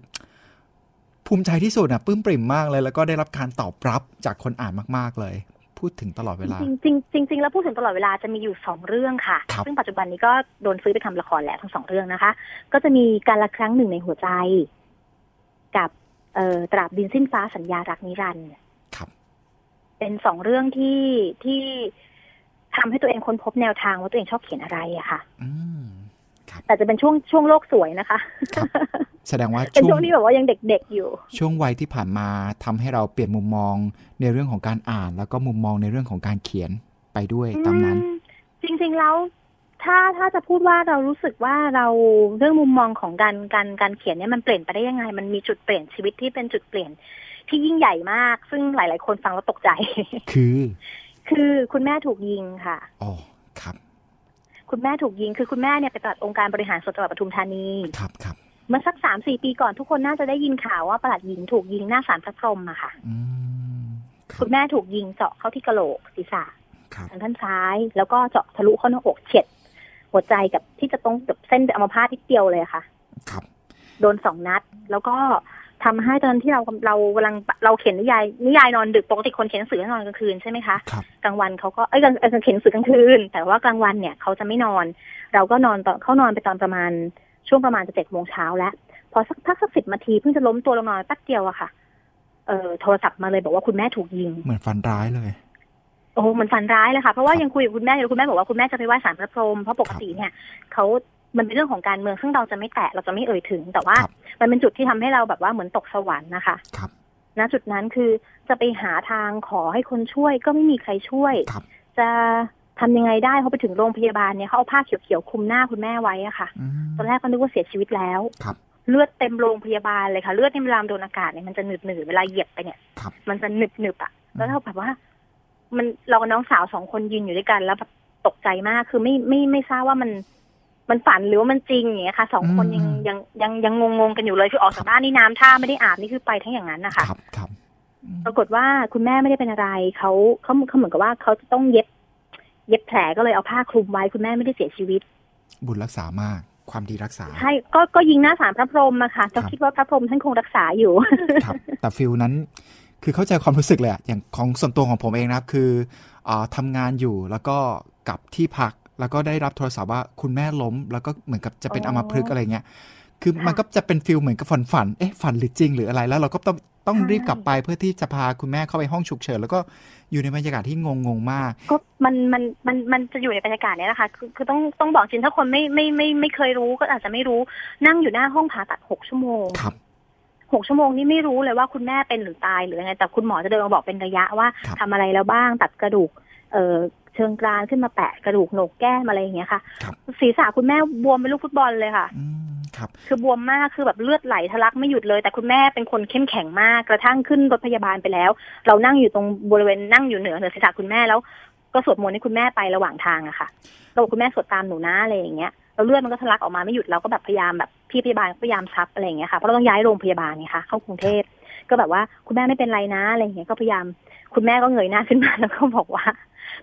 ภูมิใจที่สุดอะปลื้มปริ่มมากเลย แล้วก็ได้รับการตอบรับจากคนอ่านมาก ๆเลย พูดถึงตลอดเวลา จริงๆจริงๆแล้วพูดถึงตลอดเวลาจะมีอยู่สองเรื่องค่ะครับซึ่งปัจจุบันนี้ก็โดนซื้อไปทำละครแล้วทั้งสองเรื่องนะคะ ก็จะมีการละครั้งหนึ่งในหัวใจ กับเอ่อตราบดินสิ้นฟ้าสัญญารักนิรันดร์ครับ เป็นสองเรื่องที่ที่ทำให้ตัวเองค้นพบแนวทางว่าตัวเองชอบเขียนอะไรอะค่ะ อืมครับ แต่จะเป็นช่วงช่วงโลกสวยนะคะครับแสดงว่าเป็นช่ช่ววงงที่แบบว่ายังเด็ก ๆ อยู่ ช่วงวัยที่ผ่านมาทำให้เราเปลี่ยนมุมมองในเรื่องของการอ่าน แล้วก็มุมมองในเรื่องของการเขียนไปด้วยตามนั้นอืมจริงๆแล้วถ้าถ้าจะพูดว่าเรารู้สึกว่าเราเรื่องมุมมองของการการการเขียนเนี่ยมันเปลี่ยนไปได้ยังไง มันมีจุดเปลี่ยนชีวิตที่เป็นจุดเปลี่ยนที่ยิ่งใหญ่มาก ซึ่งหลาย ๆ คนฟังแล้วตกใจ คือ คือคุณแม่ถูกยิงค่ะอ๋อครับ คุณแม่ถูกยิงคือคุณแม่เนี่ยไปปลัดองค์การบริหารส่วนจังหวัดปทุมธานีครับครับเมื่อสักสามสี่ปีก่อนทุกคนน่าจะได้ยินข่าวว่าปลัดหญิงถูกยิงหน้าศาลพระพรหมอะค่ะอืมครัคุบณแม่ถูกยิงเจาะเข้าที่กระโหลกศีรษะครับทางด้านซ้าย แล้วก็เจาะทะลุเข้าหน้าอกเฉียดหัวใจกับที่จะตรงกับเส้นอัมพาตที่เดียวเลยอะค่ะ ครับ โดนสองนัด แล้วก็ ทำให้ตอนที่เราเรากำลังเราเขียนนิยายนิยายนอนดึกปกติคนเขียนหนังสือนอนกลางคืนใช่ไหมคะครับกลางวันเขาก็เอ้ยกลางเอ้ยกลางเขียนหนังสือกลางคืน แต่ว่ากลางวันเนี่ยเขาจะไม่นอน เราก็นอนตอนเขานอนไปตอนประมาณช่วงประมาณจะเจ็ดโมงเช้าแล้ว พอสักพักสักสิบนาทีเพิ่งจะล้มตัวลงนอนแป๊บเดียวอะค่ะ เอ่อโทรศัพท์มาเลยบอกว่าคุณแม่ถูกยิง เหมือนฟันร้ายเลยโอ้โหมันฝันร้ายเลยค่ะ เพราะว่าครับยังคุยกับคุณแม่อยู่คุณแม่บอกว่าคุณแม่จะไปไหว้ศาลพระพรหมเพราะปกติเนี่ยเขา มันเป็นเรื่องของการเมืองซึ่งเราจะไม่แตะเราจะไม่เอ่ยถึง แต่ว่าครับมันเป็นจุดที่ทำให้เราแบบว่าเหมือนตกสวรรค์นะคะครับณจุดนั้นคือจะไปหาทางขอให้คนช่วยก็ไม่มีใครช่วยครับจะทำยังไงได้เขาไปถึงโรงพยาบาลเนี่ยเขาเอาผ้าเขียวๆคลุมหน้าคุณแม่ไว้อะค่ะอืมตอนแรกก็นึกว่าเสียชีวิตแล้วครับเลือดเต็มโรงพยาบาลเลยค่ะ เลือดในเวลาโดนอากาศเนี่ยมันจะหนืดหนืดๆเวลาเหยียบไปเนี่ยครับมันจะหนึบหนึบๆอะแล้วเราแบบว่า มันเรากับน้องสาวสองคนยืนอยู่ด้วยกัน แล้วแบบตกใจมากคือไม่ไม่ไม่ทราบว่ามัน มันฝันหรือว่ามันจริงอย่างเงี้ยค่ะสองคนยังอืมยังยังยังงงๆกันอยู่เลยคือออกจากบ้านนี่น้ำท่าไม่ได้อาบนี่คือไปทั้งอย่างนั้นนะคะครับครับอืมปรากฏว่าคุณแม่ไม่ได้เป็นอะไรเขาเขาเขาเหมือนกับว่าเขาจะต้องเย็บ เย็บแผลก็เลยเอาผ้าคลุมไว้คุณแม่ไม่ได้เสียชีวิต บุญรักษามากความดีรักษา ใช่ก็ก็ยิงหน้าศาลพระพรหมอะค่ะครัก็บคิดว่าพระพรหมท่านคงรักษาอยู่ครับแต่ feel นั้นคือเข้าใจความรู้สึกเลยอะอย่างของส่วนตัวของผมเองนะครับ คืออาทำงานอยู่แล้วก็กลับที่พัก แล้วก็ได้รับโทรศัพท์ว่าคุณแม่ล้ม แล้วก็เหมือนกับจะเป็นอ๋อัอมพฤกษ์อะไรเงี้ยคือค่ะมันก็จะเป็น feel เหมือนกับฝันฝันๆเอ๊ะฝันหรือจริงหรืออะไร แล้วเราก็ต้องต้องใช่รีบกลับไปเพื่อที่จะพาคุณแม่เข้าไปห้องฉุกเฉินแล้วก็อยู่ในบรรยากาศที่งงงๆมาก ก็มันมันมันมันจะอยู่ในบรรยากาศเนี้ยแหละค่ะคือคือต้องต้องบอกจริงถ้าคนไม่ไม่ไม่ไม่เคยรู้ก็อาจจะไม่รู้นั่งอยู่หน้าห้องผ่าตัดหกชั่วโมงครับหกชั่วโมงนี่ไม่รู้เลยว่าคุณแม่เป็นหรือตายหรือยังไงแต่คุณหมอจะเดินมาบอกเป็นระยะว่าครับทำอะไรแล้วบ้างตัดกระดูก เอ่อ เชิงกรานขึ้นมาแปะกระดูกโหนกแก้มอะไรอย่างเงี้ยค่ะครับศีรษะคุณแม่บวมเป็นลูกฟุตบอลเลยค่ะอืมครับคือบวมมากคือแบบเลือดไหลทะลักไม่หยุดเลย แต่คุณแม่เป็นคนเข้มแข็งมากกระทั่งขึ้นรถพยาบาลไปแล้ว เรานั่งอยู่ตรงบริเวณนั่งอยู่เหนือเหนือศีรษะคุณแม่แล้ว ก็สวดมนต์ให้คุณแม่ไประหว่างทางอะค่ะเราบอกคุณแม่สวดตามหนูนะอะไรอย่างเงี้ยแล้วเลือดมันก็ทะลักออกมาไม่หยุดเราก็แบบพยายามแบบพี่พยาบาลก็พยายามซับอะไรอย่างเงี้ยค่ะเพราะเราต้องย้ายโรงพยาบาลไงคะเข้ากรุงเทพก็แบบว่าคุณแม่ไม่เป็นไรนะอะไรอย่างเงี้ยก็พยายามคุณแม่ก็เงยหน้าขึ้นมาแล้วก็บอกว่า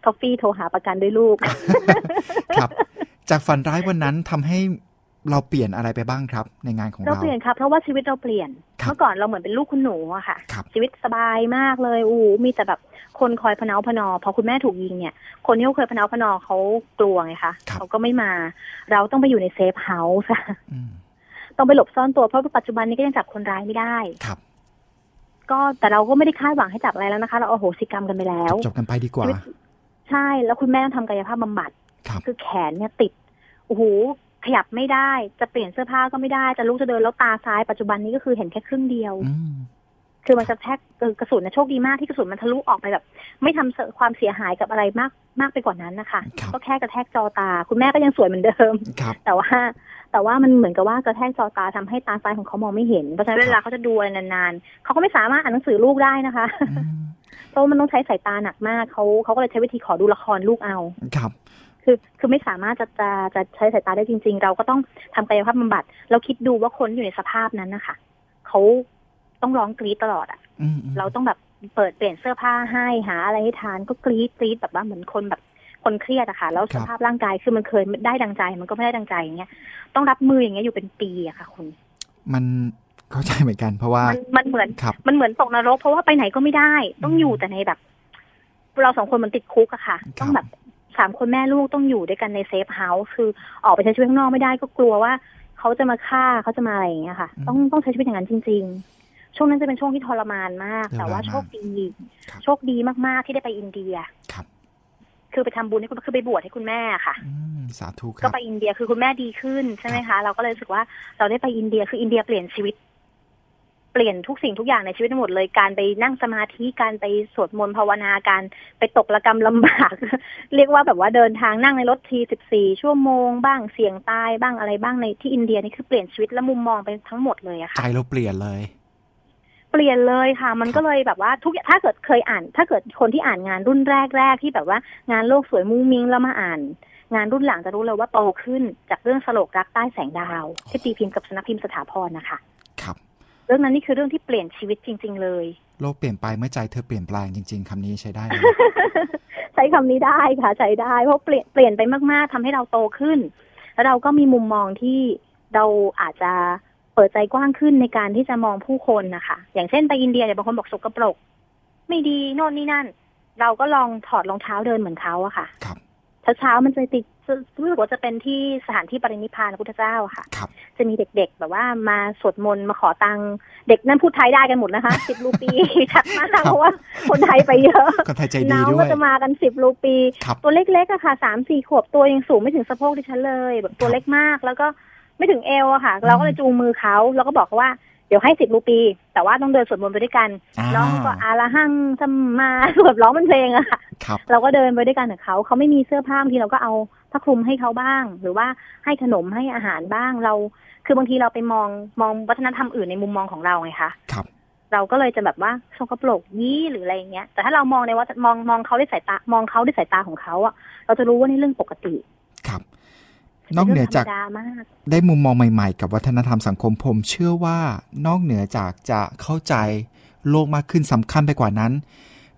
ท็อฟฟี่โทรหาประกันด้วยลูก ครับ จากฝันร้ายวันนั้นทำให้เราเปลี่ยนอะไรไปบ้างครับ ในงานของเรา เราเปลี่ยนครับเพราะว่าชีวิตเราเปลี่ยนครับเมื่อก่อนเราเหมือนเป็นลูกคุณหนูอะค่ะครับชีวิตสบายมากเลยอู้มีแต่แบบคนคอยพะเนาพะนอ พอคุณแม่ถูกยิงเนี่ย คนที่เขาเคยพะเนาพะนอเขากลัวไงคะครับเขาก็ไม่มา เราต้องไปอยู่ใน safe house อืมต้องไปหลบซ่อนตัวเพราะปัจจุบันนี้ก็ยังจับคนร้ายไม่ได้ครับ ก็แต่เราก็ไม่ได้คาดหวังให้จับอะไรแล้วนะคะ เราเอาโหสิกรรมกันไปแล้ว จบๆกันไปดีกว่าชีวิต ใช่แล้วคุณแม่ต้องทำกายภาพบำบัดครับคือแขนเนี่ยติดโอ้โหขยับไม่ได้จะเปลี่ยนเสื้อผ้าก็ไม่ได้จะลุกจะเดินแล้วตาซ้ายปัจจุบันนี้ก็คือเห็นแค่ครึ่งเดียวอืมคือมันจะแทกเออกระสุนนะโชคดีมากที่กระสุนมันทะลุออกไปแบบ ไม่ทำเสความเสียหายกับอะไรมากมากไปกว่านั้นนะคะครับก็แค่กระแทกจอตา คุณแม่ก็ยังสวยเหมือนเดิมครับแต่ว่า แต่ว่ามันเหมือนกับว่ากระแทกจอตาทำให้ตาซ้ายของเขามองไม่เห็นเพราะฉะนั้นเวลาเขาจะดูอะไรนานๆเขาก็ไม่สามารถอ่านหนังสือลูกได้นะคะอืม เพราะว่ามันต้องใช้สายตาหนักมากเขาเขาก็เลยใช้วิธีขอดูละครลูกเอาครับคือคือไม่สามารถจะจะจะใช้สายตาได้จริง ๆ เราก็ต้องทำกายภาพบำบัด เราคิดดูว่าคนอยู่ในสภาพนั้นนะคะเขาต้องร้องกรี๊ดตลอดอะอืมอืมเราต้องแบบเปิดเปลี่ยนเสื้อผ้าให้หาอะไรให้ทานก็กรี๊ดกรี๊ดแบบว่าเหมือนคนแบบคนเครียดอะค่ะ แล้วสภาพร่างกายคือมันเคยได้ดังใจ มันก็ไม่ได้ดังใจอย่างเงี้ยต้องรับมืออย่างเงี้ยอยู่เป็นปีอะค่ะคุณ มัน เข้าใจเหมือนกัน เพราะว่ามันมันเหมือนครับมันเหมือนตกนรก เพราะว่าไปไหนก็ไม่ได้ ต้องอืมอยู่แต่ในแบบ เราสองคนมันติดคุกอะค่ะครับต้องแบบสามคนแม่ลูกต้องอยู่ด้วยกันใน safe house คือออกไปใช้ชีวิตข้างนอกไม่ได้ก็กลัวว่าเขาจะมาฆ่าเขาจะมาอะไรอย่างเงี้ยค่ะ ต้องต้องใช้ชีวิตอย่างนั้นจริง ๆ ช่วงนั้นจะเป็นช่วงที่ทรมานมาก แต่ว่าโชคดีครับโชคดีมากๆที่ได้ไปอินเดียครับ คือไปทำบุญให้คุณคือไปบวชให้คุณแม่ค่ะอืมสาธุคก็รับไปอินเดียคือคุณแม่ดีขึ้นใช่ไหมคะ เราก็เลยรู้สึกว่าเราได้ไปอินเดียคืออินเดียเปลี่ยนชีวิต เปลี่ยนทุกสิ่งทุกอย่างในชีวิตทั้งหมดเลยการไปนั่งสมาธิการไปสวดมนต์ภาวนาการไปตกระกรรมลำบาก เรียกว่าแบบว่าเดินทางนั่งในรถทีสิบสี่ชั่วโมงบ้างเสี่ยงตายบ้างอะไรบ้างในที่อินเดียนี่คือเปลี่ยนชีวิตและมุมมองไปทั้งหมดเลยอะใจค่ะเราเปลี่ยนเลยเปลี่ยนเลยค่ะ มันก็เลยแบบว่าทุกอย่างถ้าเกิดเคยอ่าน ถ้าเกิดคนที่อ่านงานรุ่นแรกๆที่แบบว่างานโลกสวยมุ้งมิ้งแล้วมาอ่าน งานรุ่นหลังจะรู้เลยว่าโตขึ้นจากเรื่องสโลกรักใต้แสงดาว ที่ตีพิมพ์กับสำนักพิมพ์สถาพรนะคะครับ เรื่องนั้นนี่คือเรื่องที่เปลี่ยนชีวิตจริง ๆ เลย โลกเปลี่ยนไปเมื่อใจเธอเปลี่ยนแปลงจริง ๆคำนี้ใช้ได้เลยใช้คำนี้ได้ค่ะ ใช้ได้เพราะเปลี่ยนเปลี่ยนไปมากๆทำให้เราโตขึ้น แล้วเราก็มีมุมมองที่เราอาจจะเปิดใจกว้างขึ้นในการที่จะมองผู้คนนะคะอย่างเช่นไปอินเดียเนี่ยบางคนบอกสกปรก ไม่ดีโน่นนี่นั่น เราก็ลองถอดรองเท้าเดินเหมือนเขาอะค่ะครับเช้าๆมันจะติดรู้สึกว่าจะเป็นที่สถานที่ปรินิพพานพระพุทธเจ้าอะค่ะ ครับ จะมีเด็กๆ แบบว่ามาสวดมนต์มาขอตังค์เด็กนั่นพูดไทยได้กันหมดนะคะสิบรูปีชัดมากเพราะว่าคนไทยไปเยอะคนไทยใจดีน้องด้วก็ยจะมากันสิบรูปีครับตัวเล็กๆอะค่ะสามสี่ขวบตัวยังสูงไม่ถึงสะโพกดิฉันเลย แบบตัวเล็กมากแล้วก็ไม่ถึงเอวอะค่ะ เราก็เลยจูงมือเขาแล้วก็บอกเขาว่าเดี๋ยวให้สิบรูปี แต่ว่าต้องเดินสวดมนต์ไปด้วยกันอ่าน้องก็อาละหังสัมมาแบบร้องเป็นเพลงอะค่ะครับ เราก็เดินไปด้วยกันกับเขาเขาไม่มีเสื้อผ้าบางทีเราก็เอาผ้าคลุมให้เขาบ้าง หรือว่าให้ขนมให้อาหารบ้างเรา คือบางทีเราไปมองมองวัฒนธรรมอื่นในมุมมองของเราไงคะครับ เราก็เลยจะแบบว่าสกปรกยี่หรืออะไรอย่างเงี้ย แต่ถ้าเรามองในว่ามองมองเขาด้วยสายตามองเขาด้วยสายตาของเขาอะเราจะรู้ว่านี่เรื่องปกติครับ นอกเหนือจากป็รื่องธรรมดามากได้มุมมองใหม่ ๆ กับวัฒนธรรมสังคมผม เชื่อว่านอกเหนือจากจะเข้าใจโลกมากขึ้นสำคัญไปกว่านั้น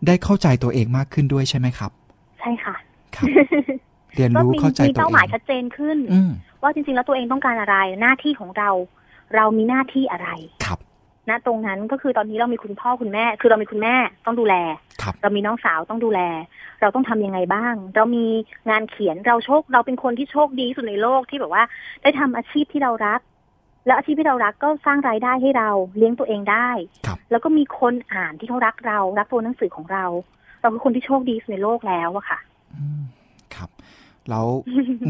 ได้เข้าใจตัวเองมากขึ้นด้วยใช่ไหมครับ ใช่ค่ะครับเรียนก็รู้มีเข้าใจมีตัวเป้าเอหมายงชัดเจนขึ้นอืมว่าจริงๆแล้วตัวเองต้องการอะไรหน้าที่ของเรา เรามีหน้าที่อะไรครับณตรงนั้นก็คือตอนนี้เรามีคุณพ่อคุณแม่ คือเรามีคุณแม่ต้องดูแลครับเรามีน้องสาวต้องดูแล เราต้องทำยังไงบ้าง เรามีงานเขียนเราโชค เราเป็นคนที่โชคดีที่สุดในโลกที่แบบว่า ได้ทำอาชีพที่เรารัก แล้วอาชีพที่เรารักก็สร้างรายได้ให้เราเลี้ยงตัวเองได้ครับแล้วก็มีคนอ่านที่เขารักเรารักตัวหนังสือของเรา เราคือคนที่โชคดีที่สุดในโลกแล้วอะค่ะอืมครับแล้ว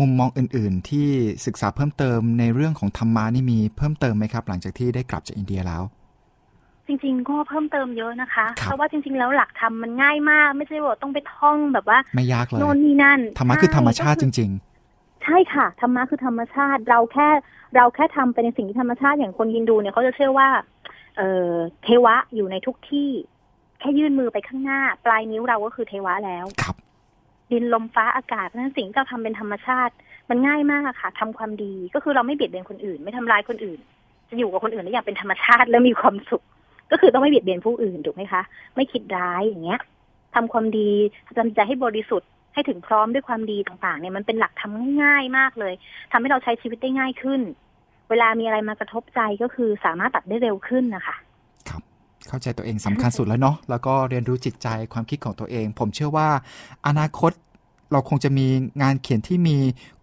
มุมมองอื่น ๆ ที่ศึกษาเพิ่มเติมในเรื่องของธรรมะนี่มีเพิ่มเติมไหมครับ หลังจากที่ได้กลับจากอินเดียแล้ว จริง ๆ ก็เพิ่มเติมเยอะนะคะครับเพราะว่าจริง ๆ แล้วหลักธรรมมันง่ายมาก ไม่ใช่ว่าต้องไปท่องแบบว่า ไม่ยากเลยโน่นนี่นั่นธรรมะคือธรรมชาติจใก็อริง ใช่ค่ะธรรมะคือธรรมชาติ เราแค่เราแค่ทำไปในสิ่งที่ธรรมชาติอย่างคนฮินดูเนี่ยเขาจะเชื่อว่า เออเทวะอยู่ในทุกที่ แค่ยื่นมือไปข้างหน้า ปลายนิ้วเราก็คือเทวะแล้วๆครับดินลมฟ้าอากาศเพราะฉะนั้นสิ่งที่เราทำเป็นธรรมชาติ มันง่ายมากอะค่ะทำความดีก็คือเราไม่เบียดเบียนคนอื่น ไม่ทำร้ายคนอื่น จะอยู่กับคนอื่นได้อย่างเป็นธรรมชาติและมีความสุข ก็คือต้องไม่เบียดเบียนผู้อื่นถูกไหมคะ ไม่คิดร้ายอย่างเงี้ยทำความดีทำใจให้บริสุทธิ์ ให้ถึงพร้อมด้วยความดีต่างๆเนี่ยมันเป็นหลักทำง่ายมากเลยทำให้เราใช้ชีวิตได้ง่ายขึ้น เวลามีอะไรมากระทบใจก็คือสามารถตัดได้เร็วขึ้นนะคะครับ เข้าใจตัวเองสำคัญสุดแล้วเนาะแล้วก็เรียนรู้จิตใจความคิดของตัวเอง ผมเชื่อว่า อนาคต เราคงจะมีงานเขียนที่มี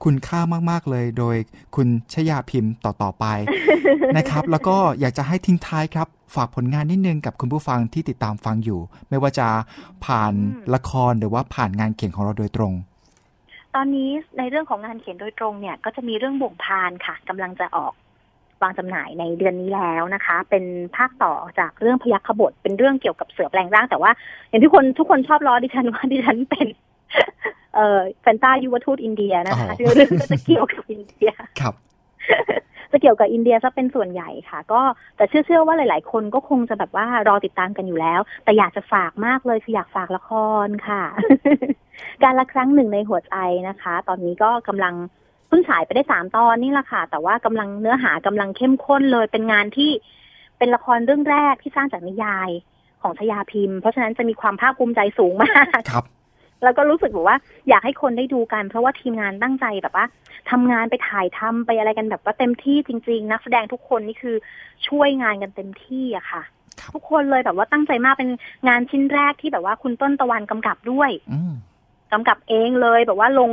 คุณค่ามากๆเลย โดยคุณชยาพิมพ์ต่อๆไปนะครับ แล้วก็อยากจะให้ทิ้งท้ายครับ ฝากผลงานนิดนึงกับคุณผู้ฟังที่ติดตามฟังอยู่ ไม่ว่าจะผ่านละครหรือว่าผ่านงานเขียนของเราโดยตรง ตอนนี้ในเรื่องของงานเขียนโดยตรงเนี่ย ก็จะมีเรื่องบ่วงพานค่ะกำลังจะออกวางจำหน่ายในเดือนนี้แล้วนะคะ เป็นภาคต่อจากเรื่องพยัคฆบทเป็นเรื่องเกี่ยวกับเสือแปลงร่างแต่ว่า อย่างที่คนทุกคนชอบล้อดิฉันว่าดิฉันเป็น เอ่อแฟนตายุวทูตอินเดียนะคะอ๋อเรื่องก็จะเกี่ยวกับอินเดียครับจะเกี่ยวกับอินเดียซะเป็นส่วนใหญ่ค่ะ ก็แต่เชื่อเชื่อว่าหลาย ๆ คนก็คงจะแบบว่ารอติดตามกันอยู่แล้ว แต่อยากจะฝากมากเลยคืออยากฝากละครค่ะ การละครั้งหนึ่งในหัวใจนะคะ ตอนนี้ก็กำลังเพิ่งฉายไปได้สามตอนนี่แหละค่ะ แต่ว่ากำลังเนื้อหากำลังเข้มข้นเลย เป็นงานที่เป็นละครเรื่องแรกที่สร้างจากนิยายของชยาพิมพ์ เพราะฉะนั้นจะมีความภาคภูมิใจสูงมากครับ แล้วก็รู้สึกแบบว่าอยากให้คนได้ดูกัน เพราะว่าทีมงานตั้งใจแบบว่าทำงานไปถ่ายทำไปอะไรกันแบบว่าเต็มที่จริง ๆ นักแสดงทุกคนนี่คือช่วยงานกันเต็มที่อะค่ะครับทุกคนเลยแบบว่าตั้งใจมากเป็นงานชิ้นแรกที่แบบว่าคุณต้นตะวันกำกับด้วยอืมกำกับเองเลยแบบว่าลง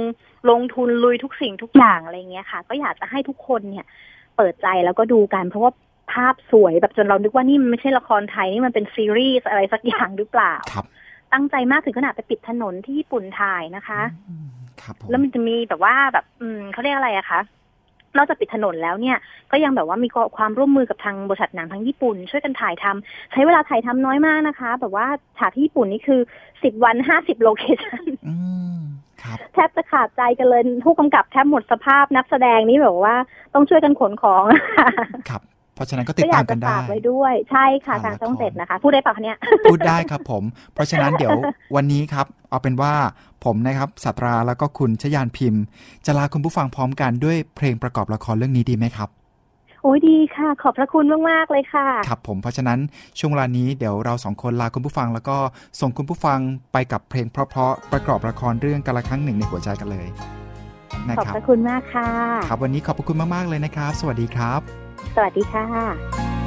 ลงทุนลุยทุกสิ่งทุกอย่างอะไรเงี้ยค่ะ ก็อยากจะให้ทุกคนเนี่ย เปิดใจแล้วก็ดูกัน เพราะว่าภาพสวยแบบจนเรานึกว่านี่มันไม่ใช่ละครไทยนี่มันเป็นซีรีส์อะไรสักอย่างหรือเปล่าครับ ตั้งใจมากถึงขนาดไปปิดถนนที่ญี่ปุ่นถ่ายนะคะอืมครับผมแล้วมันจะมีแบบว่าแบบ อืมเขาเรียกอะไรอะคะนอกจากปิดถนนแล้วเนี่ย ก็ยังแบบว่ามีความร่วมมือกับทางบริษัทหนังทั้งญี่ปุ่น ช่วยกันถ่ายทำใช้เวลาถ่ายทำน้อยมากนะคะ แบบว่าฉากที่ญี่ปุ่นนี่คือสิบวันห้าสิบโลเคชั่นอืมครับแทบจะขาดใจกันเลยผู้กำกับแทบหมดสภาพนักแสดงนี่แบบว่าต้องช่วยกันขนของ ครับ เพราะฉะนั้นก็ติก็ดอยาตากมกัจะนได้ฝากไว้ด้วยใช่ค่ะอ่าทางช่องละครเจ็ดนะคะ พูดได้ปะคะเนี่ยพูดได้ครับผม เพราะฉะนั้นเดี๋ยววันนี้ครับ เอาเป็นว่าผมนะครับสัตราแล้วก็คุณชยานพิมพ์ จะลาคุณผู้ฟังพร้อมกันด้วยเพลงประกอบละครเรื่องนี้ดีไหมครับโอ้ยดีค่ะ ขอบพระคุณมาก ๆ เลยค่ะ ครับผมเพราะฉะนั้นช่วงเวลานี้เดี๋ยวเราสองคนลาคุณผู้ฟัง แล้วก็ส่งคุณผู้ฟังไปกับเพลงเพราะๆประกอบละครเรื่องกาละครั้งหนึ่งในหัวใจกันเลยนะขอบครับพระคุณมากค่ะ ครับวันนี้ขอบพระคุณมาก ๆ เลยนะครับ สวัสดีครับ สวัสดีค่ะ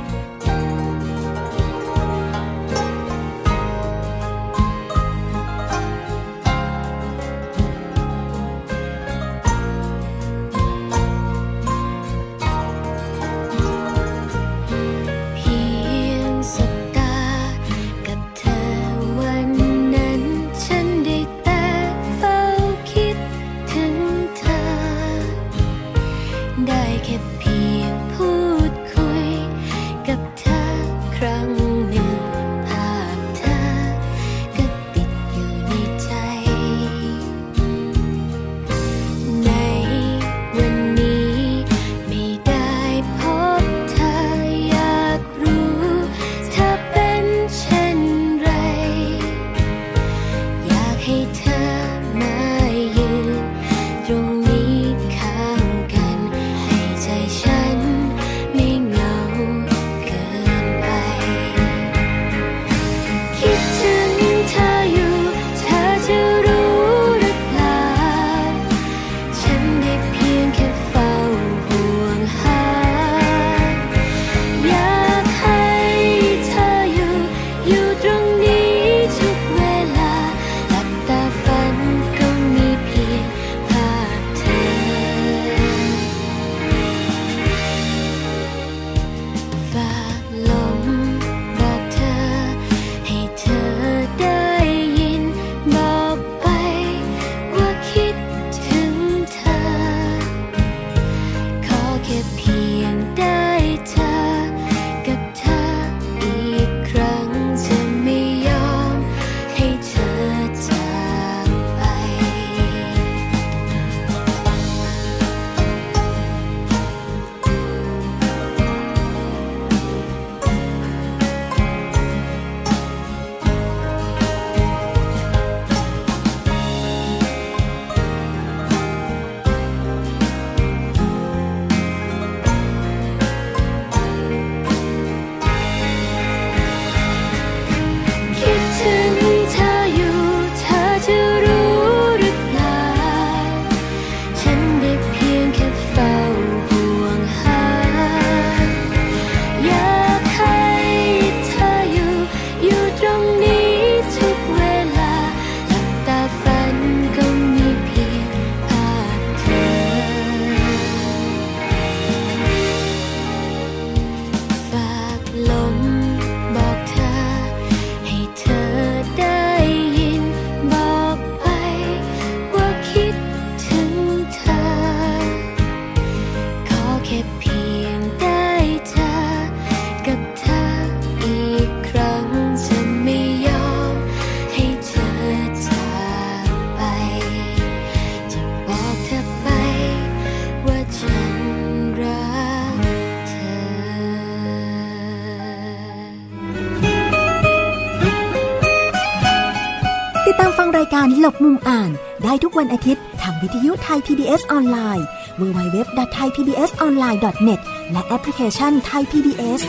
วันอาทิตย์ ทางวิทยุไทย PBS ออนไลน์ www.thaipbsonline.net และแอปพลิเคชันไทย PBS